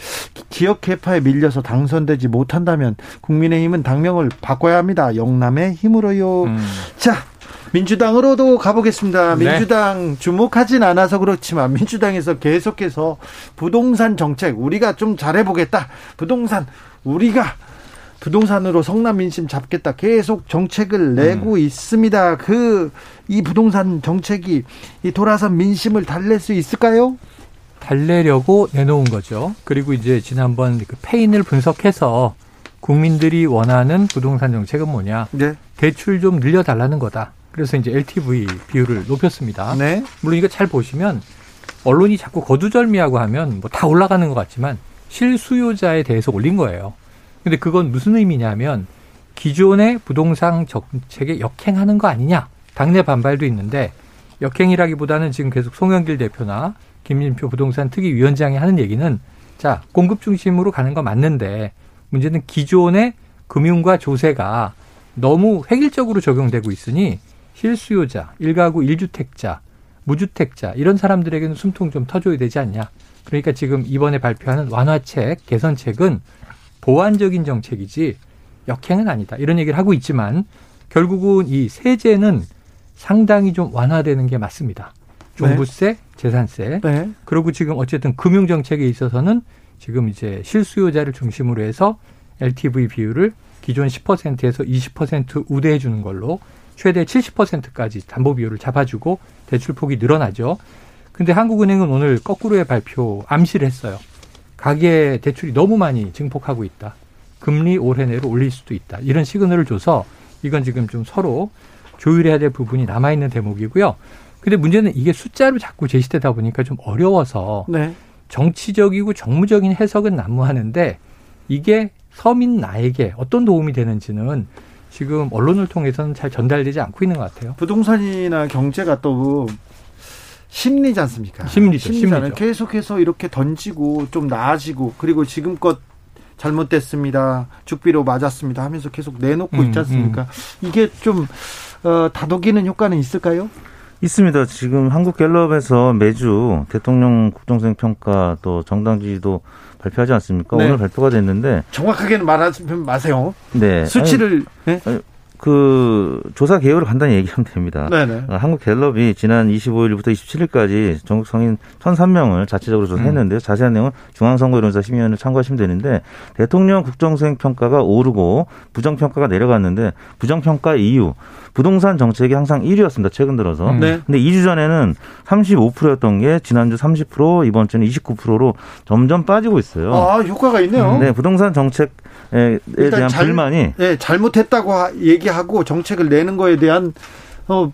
지역 개파에 밀려서 당선되지 못한다면 국민의힘은 당명을 바꿔야 합니다. 영남의 힘으로요. 음. 자, 민주당으로도 가보겠습니다. 네. 민주당 주목하진 않아서 그렇지만 민주당에서 계속해서 부동산 정책 우리가 좀 잘해보겠다. 부동산 우리가 부동산으로 성남 민심 잡겠다. 계속 정책을 내고 음. 있습니다. 그 이 부동산 정책이 이 돌아선 민심을 달랠 수 있을까요?
달래려고 내놓은 거죠. 그리고 이제 지난번 그 페인을 분석해서 국민들이 원하는 부동산 정책은 뭐냐? 네. 대출 좀 늘려달라는 거다. 그래서 이제 LTV 비율을 높였습니다. 네. 물론 이거 잘 보시면 언론이 자꾸 거두절미하고 하면 뭐 다 올라가는 것 같지만 실수요자에 대해서 올린 거예요. 근데 그건 무슨 의미냐면 기존의 부동산 정책에 역행하는 거 아니냐. 당내 반발도 있는데 역행이라기보다는 지금 계속 송영길 대표나 김진표 부동산 특위위원장이 하는 얘기는 자, 공급 중심으로 가는 거 맞는데 문제는 기존의 금융과 조세가 너무 획일적으로 적용되고 있으니 실수요자, 일가구 일주택자, 무주택자 이런 사람들에게는 숨통 좀 터줘야 되지 않냐. 그러니까 지금 이번에 발표하는 완화책, 개선책은 보완적인 정책이지 역행은 아니다. 이런 얘기를 하고 있지만 결국은 이 세제는 상당히 좀 완화되는 게 맞습니다. 종부세, 네. 재산세. 네. 그리고 지금 어쨌든 금융 정책에 있어서는 지금 이제 실수요자를 중심으로 해서 LTV 비율을 기존 10%에서 20% 우대해 주는 걸로 최대 70%까지 담보 비율을 잡아주고 대출 폭이 늘어나죠. 근데 한국은행은 오늘 거꾸로의 발표 암시를 했어요. 가계 대출이 너무 많이 증폭하고 있다. 금리 올해 내로 올릴 수도 있다. 이런 시그널을 줘서 이건 지금 좀 서로 조율해야 될 부분이 남아있는 대목이고요. 근데 문제는 이게 숫자로 자꾸 제시되다 보니까 좀 어려워서 네. 정치적이고 정무적인 해석은 난무하는데 이게 서민 나에게 어떤 도움이 되는지는 지금 언론을 통해서는 잘 전달되지 않고 있는 것 같아요.
부동산이나 경제가 또 심리지 않습니까?
심리죠. 심리죠.
계속해서 이렇게 던지고 좀 나아지고 그리고 지금껏 잘못됐습니다. 죽비로 맞았습니다 하면서 계속 내놓고 음, 있지 않습니까? 음. 이게 좀 어, 다독이는 효과는 있을까요?
있습니다. 지금 한국갤럽에서 매주 대통령 국정수행 평가 또 정당 지지도 발표하지 않습니까? 네. 오늘 발표가 됐는데
정확하게는 말하지 마세요. 네. 수치를
아니, 네? 그 조사 개요를 간단히 얘기하면 됩니다. 네네. 어, 한국 갤럽이 지난 25일부터 27일까지 전국 성인 1,003명을 자체적으로 조사했는데요. 음. 자세한 내용은 중앙선거여론조사 심의위원회 참고하시면 되는데 대통령 국정수행 평가가 오르고 부정평가가 내려갔는데 부정평가 이유 부동산 정책이 항상 1위였습니다. 최근 들어서. 음. 네. 근데 2주 전에는 35%였던 게 지난주 30% 이번 주는 29%로 점점 빠지고 있어요.
아, 효과가 있네요.
네, 부동산 정책 에 대한 잘, 불만이
네, 잘못했다고 얘기하고 정책을 내는 거에 대한 어,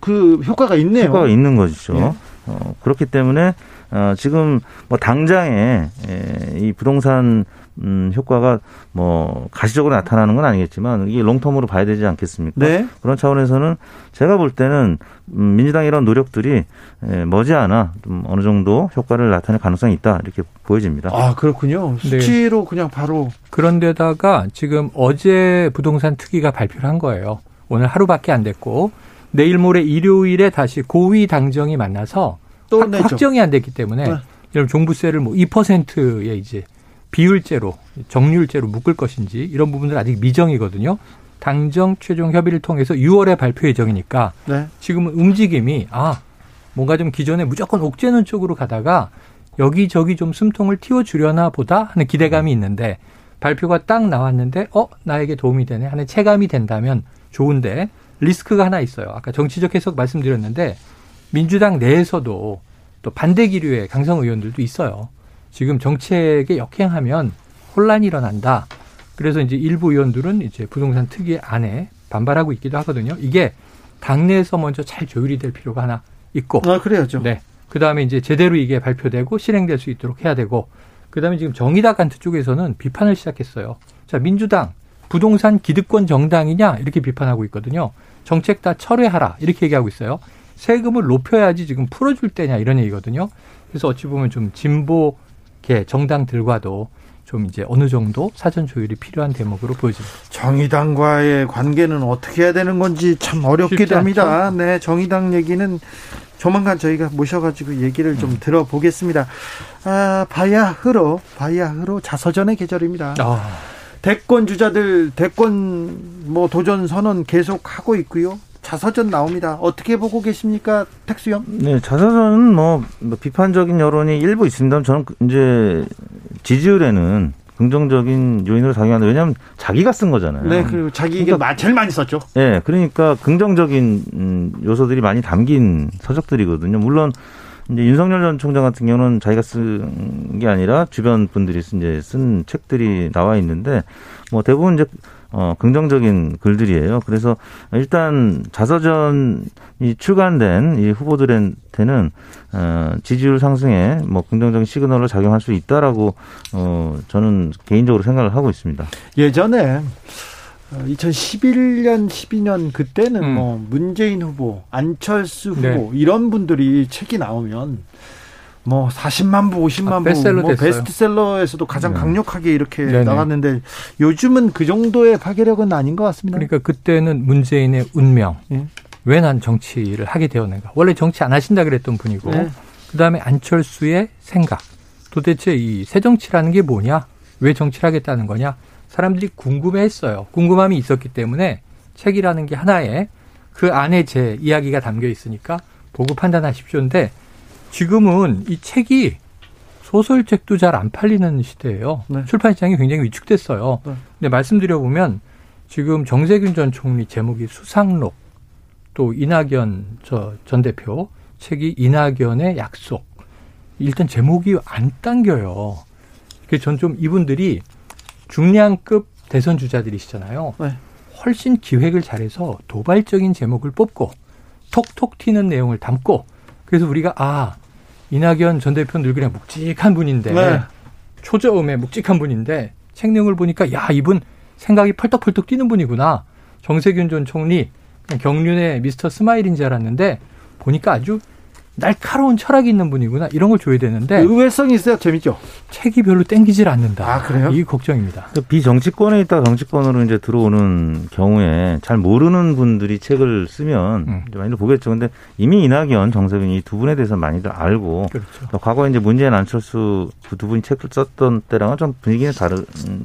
그 효과가 있네요.
효과가 있는 거죠. 네. 어, 그렇기 때문에 어, 지금 뭐 당장에 에, 이 부동산 음, 효과가 뭐 가시적으로 나타나는 건 아니겠지만 이게 롱텀으로 봐야 되지 않겠습니까? 네. 그런 차원에서는 제가 볼 때는 음, 민주당 이런 노력들이 에, 머지않아 좀 어느 정도 효과를 나타낼 가능성이 있다 이렇게 보여집니다.
아 그렇군요. 네. 수치로 네. 그냥 바로
그런데다가 지금 어제 부동산 특위가 발표를 한 거예요. 오늘 하루밖에 안 됐고 내일 모레 일요일에 다시 고위 당정이 만나서 또 확, 확정이 안 됐기 때문에 네. 여러분 종부세를 뭐 2%에 이제 비율제로 정률제로 묶을 것인지 이런 부분들 아직 미정이거든요. 당정 최종 협의를 통해서 6월에 발표 예정이니까 네. 지금은 움직임이 아 뭔가 좀 기존에 무조건 옥죄는 쪽으로 가다가 여기저기 좀 숨통을 틔워주려나 보다 하는 기대감이 있는데 발표가 딱 나왔는데 어 나에게 도움이 되네 하는 체감이 된다면 좋은데 리스크가 하나 있어요. 아까 정치적 해석 말씀드렸는데 민주당 내에서도 또 반대 기류의 강성 의원들도 있어요. 지금 정책에 역행하면 혼란이 일어난다. 그래서 이제 일부 의원들은 이제 부동산 특위 안에 반발하고 있기도 하거든요. 이게 당내에서 먼저 잘 조율이 될 필요가 하나 있고.
아, 그래야죠.
네. 그 다음에 이제 제대로 이게 발표되고 실행될 수 있도록 해야 되고. 그 다음에 지금 정의당 간트 쪽에서는 비판을 시작했어요. 자, 민주당 부동산 기득권 정당이냐 이렇게 비판하고 있거든요. 정책 다 철회하라 이렇게 얘기하고 있어요. 세금을 높여야지 지금 풀어줄 때냐 이런 얘기거든요. 그래서 어찌 보면 좀 진보 계 정당들과도 좀 이제 어느 정도 사전 조율이 필요한 대목으로 보여집니다.
정의당과의 관계는 어떻게 해야 되는 건지 참 어렵기도 합니다. 네, 정의당 얘기는 조만간 저희가 모셔가지고 얘기를 좀 음. 들어보겠습니다. 아, 바야 흐로, 바야 흐로 자서전의 계절입니다. 아. 대권 주자들 대권 뭐 도전 선언 계속 하고 있고요. 자서전 나옵니다. 어떻게 보고 계십니까, 택수형?
네, 자서전은 뭐, 뭐 비판적인 여론이 일부 있습니다. 저는 이제 지지율에는 긍정적인 요인으로 작용하는데 왜냐하면 자기가 쓴 거잖아요.
네, 그리고 자기가 그러니까, 제일 많이 썼죠.
네, 그러니까 긍정적인 음, 요소들이 많이 담긴 서적들이거든요. 물론 이제 윤석열 전 총장 같은 경우는 자기가 쓴 게 아니라 주변 분들이 이제 쓴 책들이 나와 있는데 뭐 대부분 이제 어, 긍정적인 글들이에요. 그래서 일단 자서전이 출간된 이 후보들한테는 어, 지지율 상승에 뭐 긍정적인 시그널로 작용할 수 있다라고 어, 저는 개인적으로 생각을 하고 있습니다.
예전에 2011년, 어, 12년 그때는 음. 뭐 문재인 후보, 안철수 후보 네. 이런 분들이 책이 나오면 뭐 40만 부, 50만 아, 부, 뭐 베스트셀러에서도 가장 네. 강력하게 이렇게 네네. 나갔는데 요즘은 그 정도의 파괴력은 아닌 것 같습니다.
그러니까 그때는 문재인의 운명. 네. 왜난 정치를 하게 되었는가. 원래 정치 안 하신다 그랬던 분이고 네. 그다음에 안철수의 생각. 도대체 이 새 정치라는 게 뭐냐? 왜 정치를 하겠다는 거냐? 사람들이 궁금해했어요. 궁금함이 있었기 때문에 책이라는 게 하나에 그 안에 제 이야기가 담겨 있으니까 보고 판단하십시오인데 지금은 이 책이 소설책도 잘 안 팔리는 시대예요. 네. 출판 시장이 굉장히 위축됐어요. 네. 근데 말씀드려 보면 지금 정세균 전 총리 제목이 수상록 또 이낙연 저 전 대표 책이 이낙연의 약속. 일단 제목이 안 당겨요. 그래서 전좀 이분들이 중량급 대선 주자들이시잖아요. 네. 훨씬 기획을 잘해서 도발적인 제목을 뽑고 톡톡 튀는 내용을 담고 그래서 우리가 아 이낙연 전 대표 늘 그냥 묵직한 분인데 네. 초저음에 묵직한 분인데 책 내용을 보니까 야 이분 생각이 펄떡펄떡 뛰는 분이구나. 정세균 전 총리 경륜의 Mister Smile인 줄 알았는데 보니까 아주 날카로운 철학이 있는 분이구나. 이런 걸 줘야 되는데
의외성이 있어요. 재밌죠?
책이 별로 땡기질 않는다.
아 그래요?
이 걱정입니다.
그 비정치권에 있다 정치권으로 이제 들어오는 경우에 잘 모르는 분들이 책을 쓰면 음. 많이들 보겠죠. 근데 이미 이낙연 정세균 이 두 분에 대해서 많이들 알고 그렇죠. 과거에 이제 문재인 안철수 그 두 분이 책을 썼던 때랑은 좀 분위기는 다른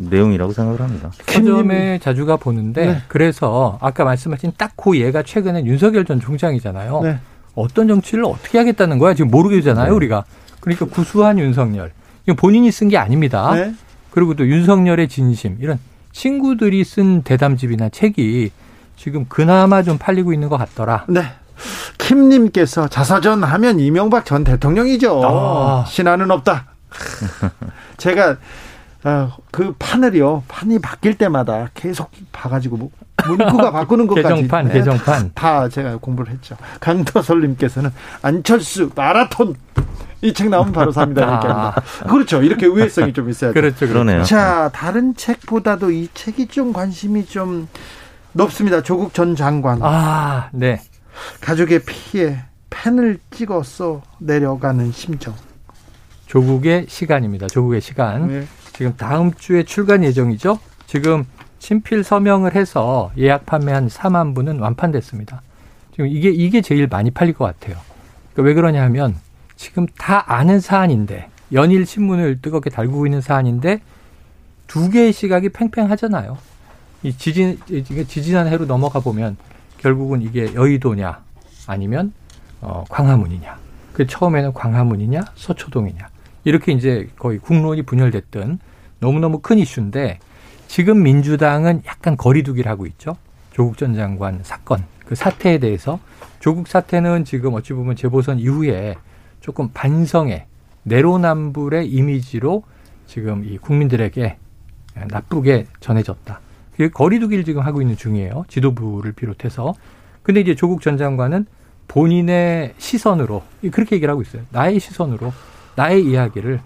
내용이라고 생각을 합니다.
서점에 자주 가 보는데 네. 그래서 아까 말씀하신 딱그 얘가 최근에 윤석열 전 총장이잖아요. 네. 어떤 정치를 어떻게 하겠다는 거야? 지금 모르겠잖아요, 네. 우리가. 그러니까 구수한 윤석열. 이거 본인이 쓴 게 아닙니다. 네. 그리고 또 윤석열의 진심. 이런 친구들이 쓴 대담집이나 책이 지금 그나마 좀 팔리고 있는 것 같더라.
네. 킴님께서 자서전 하면 이명박 전 대통령이죠. 아. 신화는 없다. 제가 어, 그 판을요, 판이 바뀔 때마다 계속 봐가지고 뭐 문구가 바꾸는 것까지
개정판, 네, 개정판
다, 다, 제가 공부를 했죠. 강터설님께서는 안철수 마라톤 이 책 나오면 바로 삽니다. 이렇게 합니다. 아. 그렇죠. 이렇게 우회성이 좀 있어야죠.
그렇죠,
그러네요.
자, 다른 책보다도 이 책이 좀 관심이 좀 높습니다. 조국 전 장관.
아, 네.
가족의 피해 펜을 찍어서 내려가는 심정.
조국의 시간입니다. 조국의 시간. 네. 지금 다음 주에 출간 예정이죠. 지금 친필 서명을 해서 예약 판매한 4만 부는 완판됐습니다. 지금 이게 이게 제일 많이 팔릴 것 같아요. 그러니까 왜 그러냐 하면 지금 다 아는 사안인데 연일 신문을 뜨겁게 달구고 있는 사안인데 두 개의 시각이 팽팽하잖아요. 이 지진 지지난 해로 넘어가 보면 결국은 이게 여의도냐 아니면 어 광화문이냐. 그 처음에는 광화문이냐 서초동이냐 이렇게 이제 거의 국론이 분열됐던 너무너무 큰 이슈인데 지금 민주당은 약간 거리두기를 하고 있죠. 조국 전 장관 사건 그 사태에 대해서 조국 사태는 지금 어찌 보면 재보선 이후에 조금 반성의 내로남불의 이미지로 지금 이 국민들에게 나쁘게 전해졌다. 거리두기를 지금 하고 있는 중이에요. 지도부를 비롯해서. 근데 이제 조국 전 장관은 본인의 시선으로 그렇게 얘기를 하고 있어요. 나의 시선으로 나의 이야기를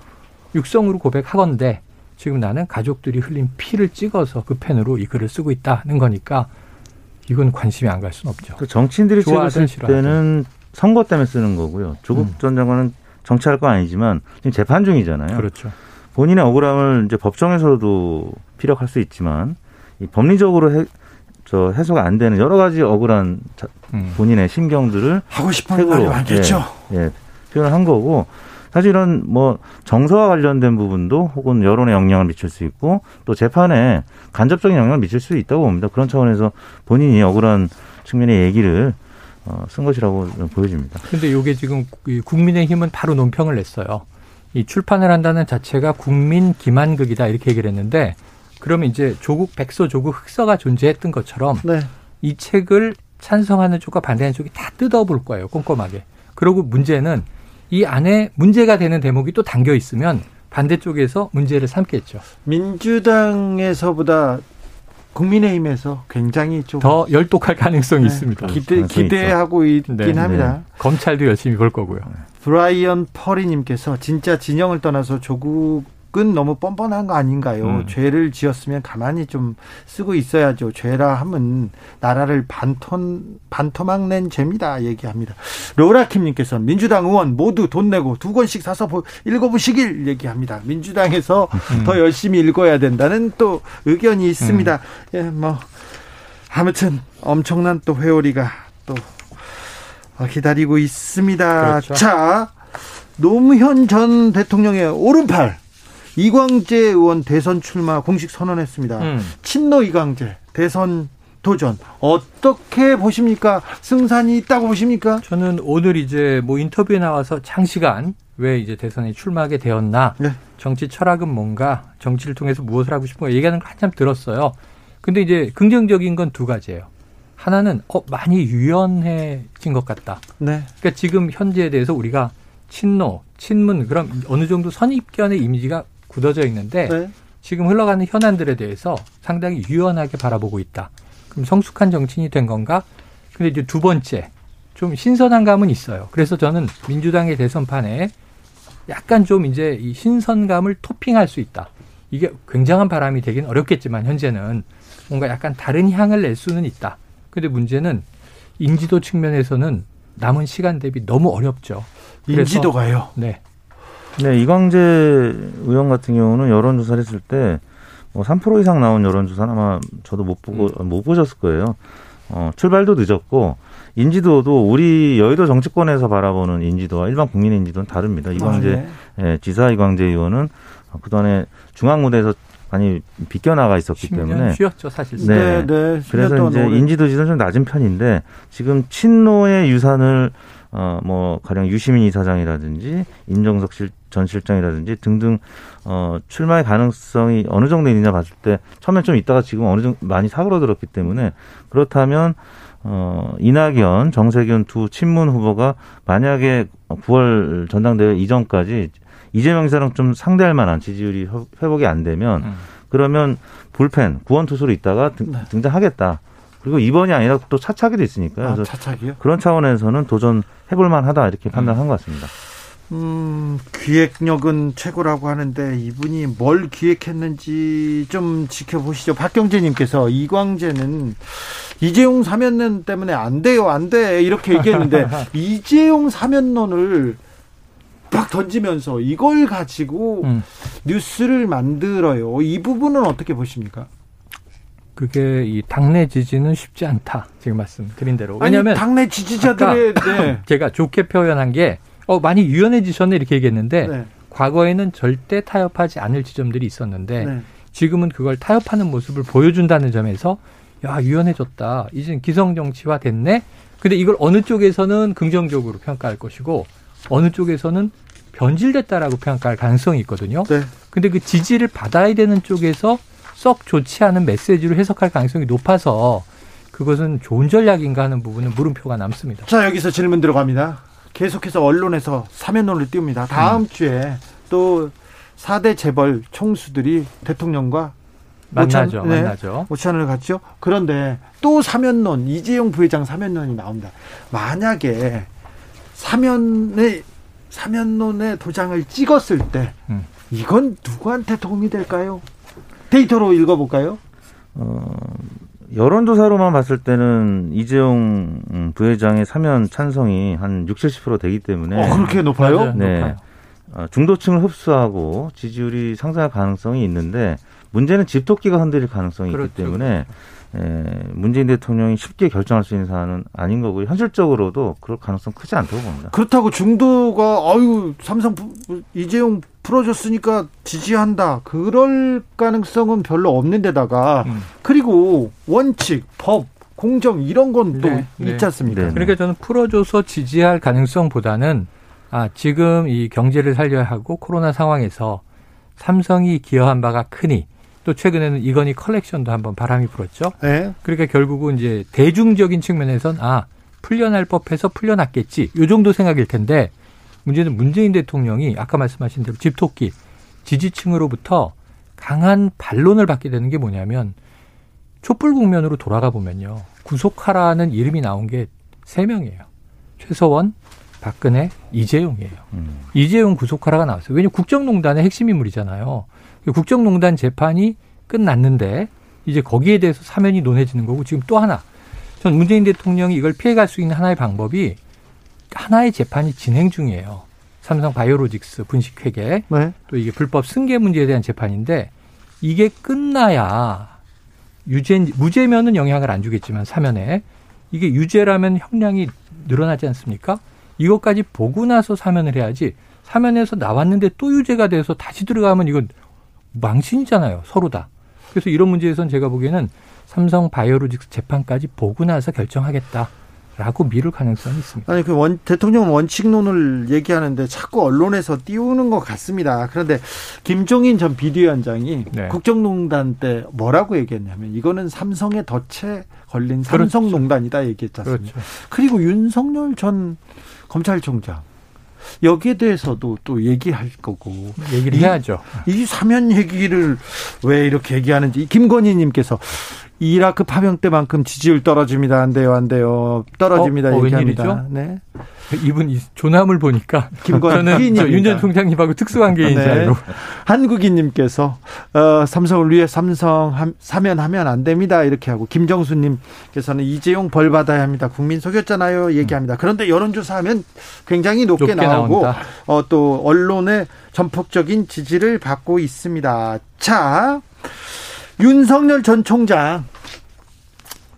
육성으로 고백하건데 지금 나는 가족들이 흘린 피를 찍어서 그 펜으로 이 글을 쓰고 있다는 거니까 이건 관심이 안 갈 수는 없죠.
그 정치인들이 찍었을 때는 선거 때문에 쓰는 거고요. 조국 음. 전 장관은 정치할 거 아니지만 지금 재판 중이잖아요.
그렇죠.
본인의 억울함을 이제 법정에서도 피력할 수 있지만 이 법리적으로 해, 저 해소가 안 되는 여러 가지 억울한 자, 음. 본인의 심경들을
하고 싶은 말이 많겠죠.
예, 예, 표현을 한 거고 사실은 뭐 정서와 관련된 부분도 혹은 여론에 영향을 미칠 수 있고 또 재판에 간접적인 영향을 미칠 수 있다고 봅니다. 그런 차원에서 본인이 억울한 측면의 얘기를 어, 쓴 것이라고 보여집니다.
그런데 이게 지금 국민의힘은 바로 논평을 냈어요. 이 출판을 한다는 자체가 국민 기만극이다 이렇게 얘기를 했는데 그러면 이제 조국 백서 조국 흑서가 존재했던 것처럼 네. 이 책을 찬성하는 쪽과 반대하는 쪽이 다 뜯어볼 거예요 꼼꼼하게. 그리고 문제는 이 안에 문제가 되는 대목이 또 담겨 있으면 반대쪽에서 문제를 삼겠죠.
민주당에서보다 국민의힘에서 굉장히 좀
더 열독할 가능성이 네, 있습니다.
기대, 기대하고 있긴 네, 합니다. 네.
검찰도 열심히 볼 거고요.
브라이언 퍼리님께서 진짜 진영을 떠나서 조국 은 너무 뻔뻔한 거 아닌가요? 음. 죄를 지었으면 가만히 좀 쓰고 있어야죠. 죄라 하면 나라를 반톤 반토막 낸 죄입니다. 얘기합니다. 로라킴님께서 민주당 의원 모두 돈 내고 두 권씩 사서 읽어보시길 얘기합니다. 민주당에서 음. 더 열심히 읽어야 된다는 또 의견이 있습니다. 음. 예, 뭐 아무튼 엄청난 또 회오리가 또 기다리고 있습니다. 그렇죠. 자, 노무현 전 대통령의 오른팔 이광재 의원 대선 출마 공식 선언했습니다. 음. 친노 이광재 대선 도전 어떻게 보십니까? 승산이 있다고 보십니까?
저는 오늘 이제 뭐 인터뷰에 나와서 장시간 왜 이제 대선에 출마하게 되었나? 네. 정치 철학은 뭔가? 정치를 통해서 무엇을 하고 싶은가? 얘기하는 걸 한참 들었어요. 근데 이제 긍정적인 건 두 가지예요. 하나는 어 많이 유연해진 것 같다. 네. 그러니까 지금 현재에 대해서 우리가 친노, 친문 그럼 어느 정도 선입견의 이미지가 굳어져 있는데 네. 지금 흘러가는 현안들에 대해서 상당히 유연하게 바라보고 있다. 그럼 성숙한 정치인이 된 건가? 근데 이제 두 번째 좀 신선한 감은 있어요. 그래서 저는 민주당의 대선판에 약간 좀 이제 이 신선감을 토핑할 수 있다. 이게 굉장한 바람이 되긴 어렵겠지만 현재는 뭔가 약간 다른 향을 낼 수는 있다. 근데 문제는 인지도 측면에서는 남은 시간 대비 너무 어렵죠.
인지도가요?
네.
네, 이광재 의원 같은 경우는 여론조사를 했을 때, 뭐, 3% 이상 나온 여론조사는 아마 저도 못 보고, 음. 못 보셨을 거예요. 어, 출발도 늦었고, 인지도도 우리 여의도 정치권에서 바라보는 인지도와 일반 국민의 인지도는 다릅니다. 이광재, 아, 네. 예, 지사 이광재 의원은 그동안에 중앙무대에서 많이 비껴나가 있었기 때문에
쉬었죠 사실.
네, 네. 네 그래서 이제 인지도 지수는 좀 낮은 편인데 지금 친노의 유산을 어, 뭐, 가령 유시민 이사장이라든지, 임정석 실, 전 실장이라든지 등등, 어, 출마의 가능성이 어느 정도 있느냐 봤을 때, 처음엔 좀 있다가 지금 어느 정도 많이 사그러들었기 때문에, 그렇다면, 어, 이낙연, 정세균 두 친문 후보가 만약에 9월 전당대회 이전까지 이재명 이사랑 좀 상대할 만한 지지율이 회복이 안 되면, 음. 그러면 불펜, 구원 투수로 있다가 등, 네. 등장하겠다. 그리고 이번이 아니라 또 차차기도 있으니까요.
아, 차차기요?
그런 차원에서는 도전해볼 만하다 이렇게 판단한 음. 것 같습니다.
음, 기획력은 최고라고 하는데 이분이 뭘 기획했는지 좀 지켜보시죠. 박경재님께서 이광재는 이재용 사면론 때문에 안 돼요, 안 돼. 이렇게 얘기했는데 이재용 사면론을 막 던지면서 이걸 가지고 음. 뉴스를 만들어요. 이 부분은 어떻게 보십니까?
그게 이 당내 지지는 쉽지 않다. 지금 말씀드린 대로.
왜냐하면 당내 지지자들의 네.
제가 좋게 표현한 게 어, 많이 유연해지셨네 이렇게 얘기했는데 네. 과거에는 절대 타협하지 않을 지점들이 있었는데 네. 지금은 그걸 타협하는 모습을 보여준다는 점에서 야 유연해졌다. 이젠 기성 정치화 됐네. 근데 이걸 어느 쪽에서는 긍정적으로 평가할 것이고 어느 쪽에서는 변질됐다라고 평가할 가능성이 있거든요. 네. 근데 그 지지를 받아야 되는 쪽에서 썩 좋지 않은 메시지로 해석할 가능성이 높아서 그것은 좋은 전략인가 하는 부분은 물음표가 남습니다.
자, 여기서 질문 들어갑니다. 계속해서 언론에서 사면론을 띄웁니다. 다음 음. 주에 또 4대 재벌 총수들이 대통령과
만나죠. 오찬, 네, 만나죠.
오찬을 갔죠. 그런데 또 사면론 이재용 부회장 사면론이 나옵니다. 만약에 사면의 사면론의 도장을 찍었을 때 음. 이건 누구한테 도움이 될까요? 데이터로 읽어볼까요? 어,
여론조사로만 봤을 때는 이재용 음, 부회장의 사면 찬성이 한 60, 70% 되기 때문에.
어, 그렇게 높아요?
네. 높아요. 어, 중도층을 흡수하고 지지율이 상승할 가능성이 있는데 문제는 집토끼가 흔들릴 가능성이 그렇죠. 있기 때문에 에, 문재인 대통령이 쉽게 결정할 수 있는 사안은 아닌 거고 현실적으로도 그럴 가능성 크지 않다고 봅니다.
그렇다고 중도가 아유 삼성 이재용 풀어줬으니까 지지한다 그럴 가능성은 별로 없는 데다가 음. 그리고 원칙 법 공정 이런 건또 네, 네, 있지 않습니까? 네,
네. 그러니까 저는 풀어줘서 지지할 가능성보다는 아 지금 이 경제를 살려야 하고 코로나 상황에서 삼성이 기여한 바가 크니 또 최근에는 이건희 컬렉션도 한번 바람이 불었죠. 네. 그러니까 결국은 이제 대중적인 측면에선 아 풀려날 법해서 풀려났겠지. 요 정도 생각일 텐데 문제는 문재인 대통령이 아까 말씀하신 대로 집토끼 지지층으로부터 강한 반론을 받게 되는 게 뭐냐면 촛불 국면으로 돌아가 보면요. 구속하라는 이름이 나온 게 세 명이에요. 최서원, 박근혜, 이재용이에요. 음. 이재용 구속하라가 나왔어요. 왜냐하면 국정농단의 핵심 인물이잖아요. 국정농단 재판이 끝났는데 이제 거기에 대해서 사면이 논해지는 거고 지금 또 하나 전 문재인 대통령이 이걸 피해갈 수 있는 하나의 방법이 하나의 재판이 진행 중이에요. 삼성 바이오로직스 분식회계 네. 또 이게 불법 승계 문제에 대한 재판인데 이게 끝나야 유죄 무죄면은 영향을 안 주겠지만 사면에 이게 유죄라면 형량이 늘어나지 않습니까? 이것까지 보고 나서 사면을 해야지 사면에서 나왔는데 또 유죄가 돼서 다시 들어가면 이건 망신이잖아요. 서로 다. 그래서 이런 문제에서는 제가 보기에는 삼성 바이오로직스 재판까지 보고 나서 결정하겠다. 라고 미룰 가능성이 있습니다.
아니, 그 원, 대통령 원칙론을 얘기하는데 자꾸 언론에서 띄우는 것 같습니다. 그런데 김종인 전 비대위원장이 네. 국정농단 때 뭐라고 얘기했냐면 이거는 삼성의 덫에 걸린 그렇죠. 삼성농단이다 얘기했지 않습니까? 그렇죠. 그리고 윤석열 전 검찰총장 여기에 대해서도 또 얘기할 거고
얘기를 이, 해야죠.
이 사면 얘기를 왜 이렇게 얘기하는지 김건희님께서 이라크 파병 때만큼 지지율 떨어집니다. 안 돼요, 안 돼요. 떨어집니다. 어, 어, 얘기합니다. 네.
이분 이 조남을 보니까 저는 윤전 총장님하고 특수관계인 네.
한국인님께서 어, 삼성을 위해 삼성 함, 사면하면 안 됩니다. 이렇게 하고 김정수님께서는 이재용 벌 받아야 합니다. 국민 속였잖아요. 얘기합니다. 그런데 여론조사하면 굉장히 높게, 높게 나오고 어, 또 언론의 전폭적인 지지를 받고 있습니다. 자 윤석열 전 총장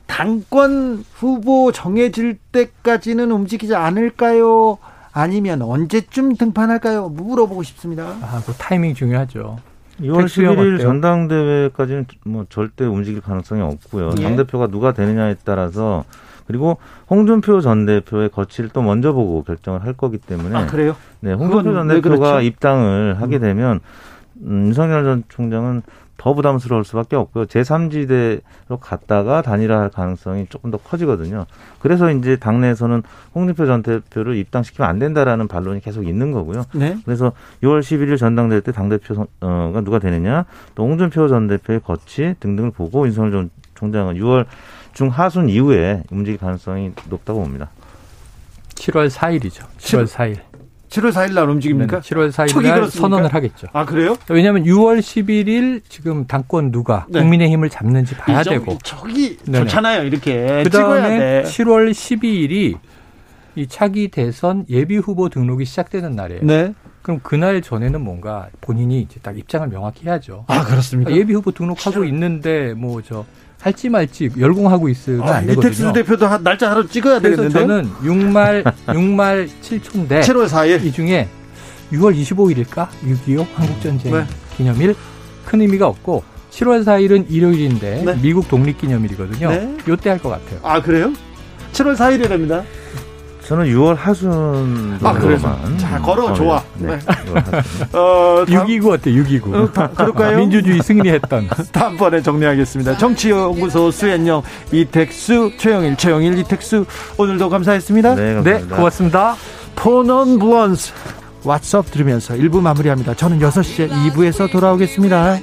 당권 후보 정해질 때까지는 움직이지 않을까요? 아니면 언제쯤 등판할까요? 물어보고 싶습니다.
아, 그 타이밍 중요하죠.
2월 11일 전당대회까지는 뭐 절대 움직일 가능성이 없고요. 예. 당대표가 누가 되느냐에 따라서 그리고 홍준표 전 대표의 거취를 또 먼저 보고 결정을 할 거기 때문에
아, 그래요?
네, 홍준표 전 대표가 그렇죠? 입당을 하게 음. 되면 음, 윤석열 전 총장은 더 부담스러울 수밖에 없고요. 제3지대로 갔다가 단일화할 가능성이 조금 더 커지거든요. 그래서 이제 당내에서는 홍준표 전 대표를 입당시키면 안 된다라는 반론이 계속 있는 거고요. 네. 그래서 6월 11일 전당대회 때 당대표가 누가 되느냐, 또 홍준표 전 대표의 거취 등등을 보고 윤석열 전 총장은 6월 중하순 이후에 움직일 가능성이 높다고 봅니다.
7월 4일이죠. 7월 4일.
7월 4일 날 움직입니까?
네, 7월 4일 날 선언을 하겠죠.
아, 그래요?
왜냐하면 6월 11일 지금 당권 누가 네. 국민의힘을 잡는지 봐야 저, 되고.
저기 네네. 좋잖아요. 이렇게
그다음에 7월 12일이 이 차기 대선 예비 후보 등록이 시작되는 날이에요. 네. 그럼 그날 전에는 뭔가 본인이 이제 딱 입장을 명확히 해야죠.
아, 그렇습니까?
예비 후보 등록하고 있는데 뭐저 할지 말지 열공하고 있으면 아, 안 되거든요.
이택수 대표도 한 날짜 하루 찍어야 되겠는데.
저는 6말 6말 7초인데
7월 4일
이 중에 6월 25일일까? 6.25 한국전쟁 네. 기념일 큰 의미가 없고 7월 4일은 일요일인데 네. 미국 독립기념일이거든요. 네. 요때 할 것 같아요.
아 그래요? 7월 4일이랍니다.
저는 6월 하순
아, 그래서 자 걸어 좋아. 네. 네.
어, 629 어때? 629. 어,
그럴까요?
민주주의 승리했던.
다음번에 정리하겠습니다. 정치연구소 수연영 이택수 최영일 최영일 이택수 오늘도 감사했습니다.
네, 감사합니다. 네 고맙습니다.
폰온 부원스 왓츠업 들으면서 1부 마무리합니다. 저는 6시에 2부에서 돌아오겠습니다.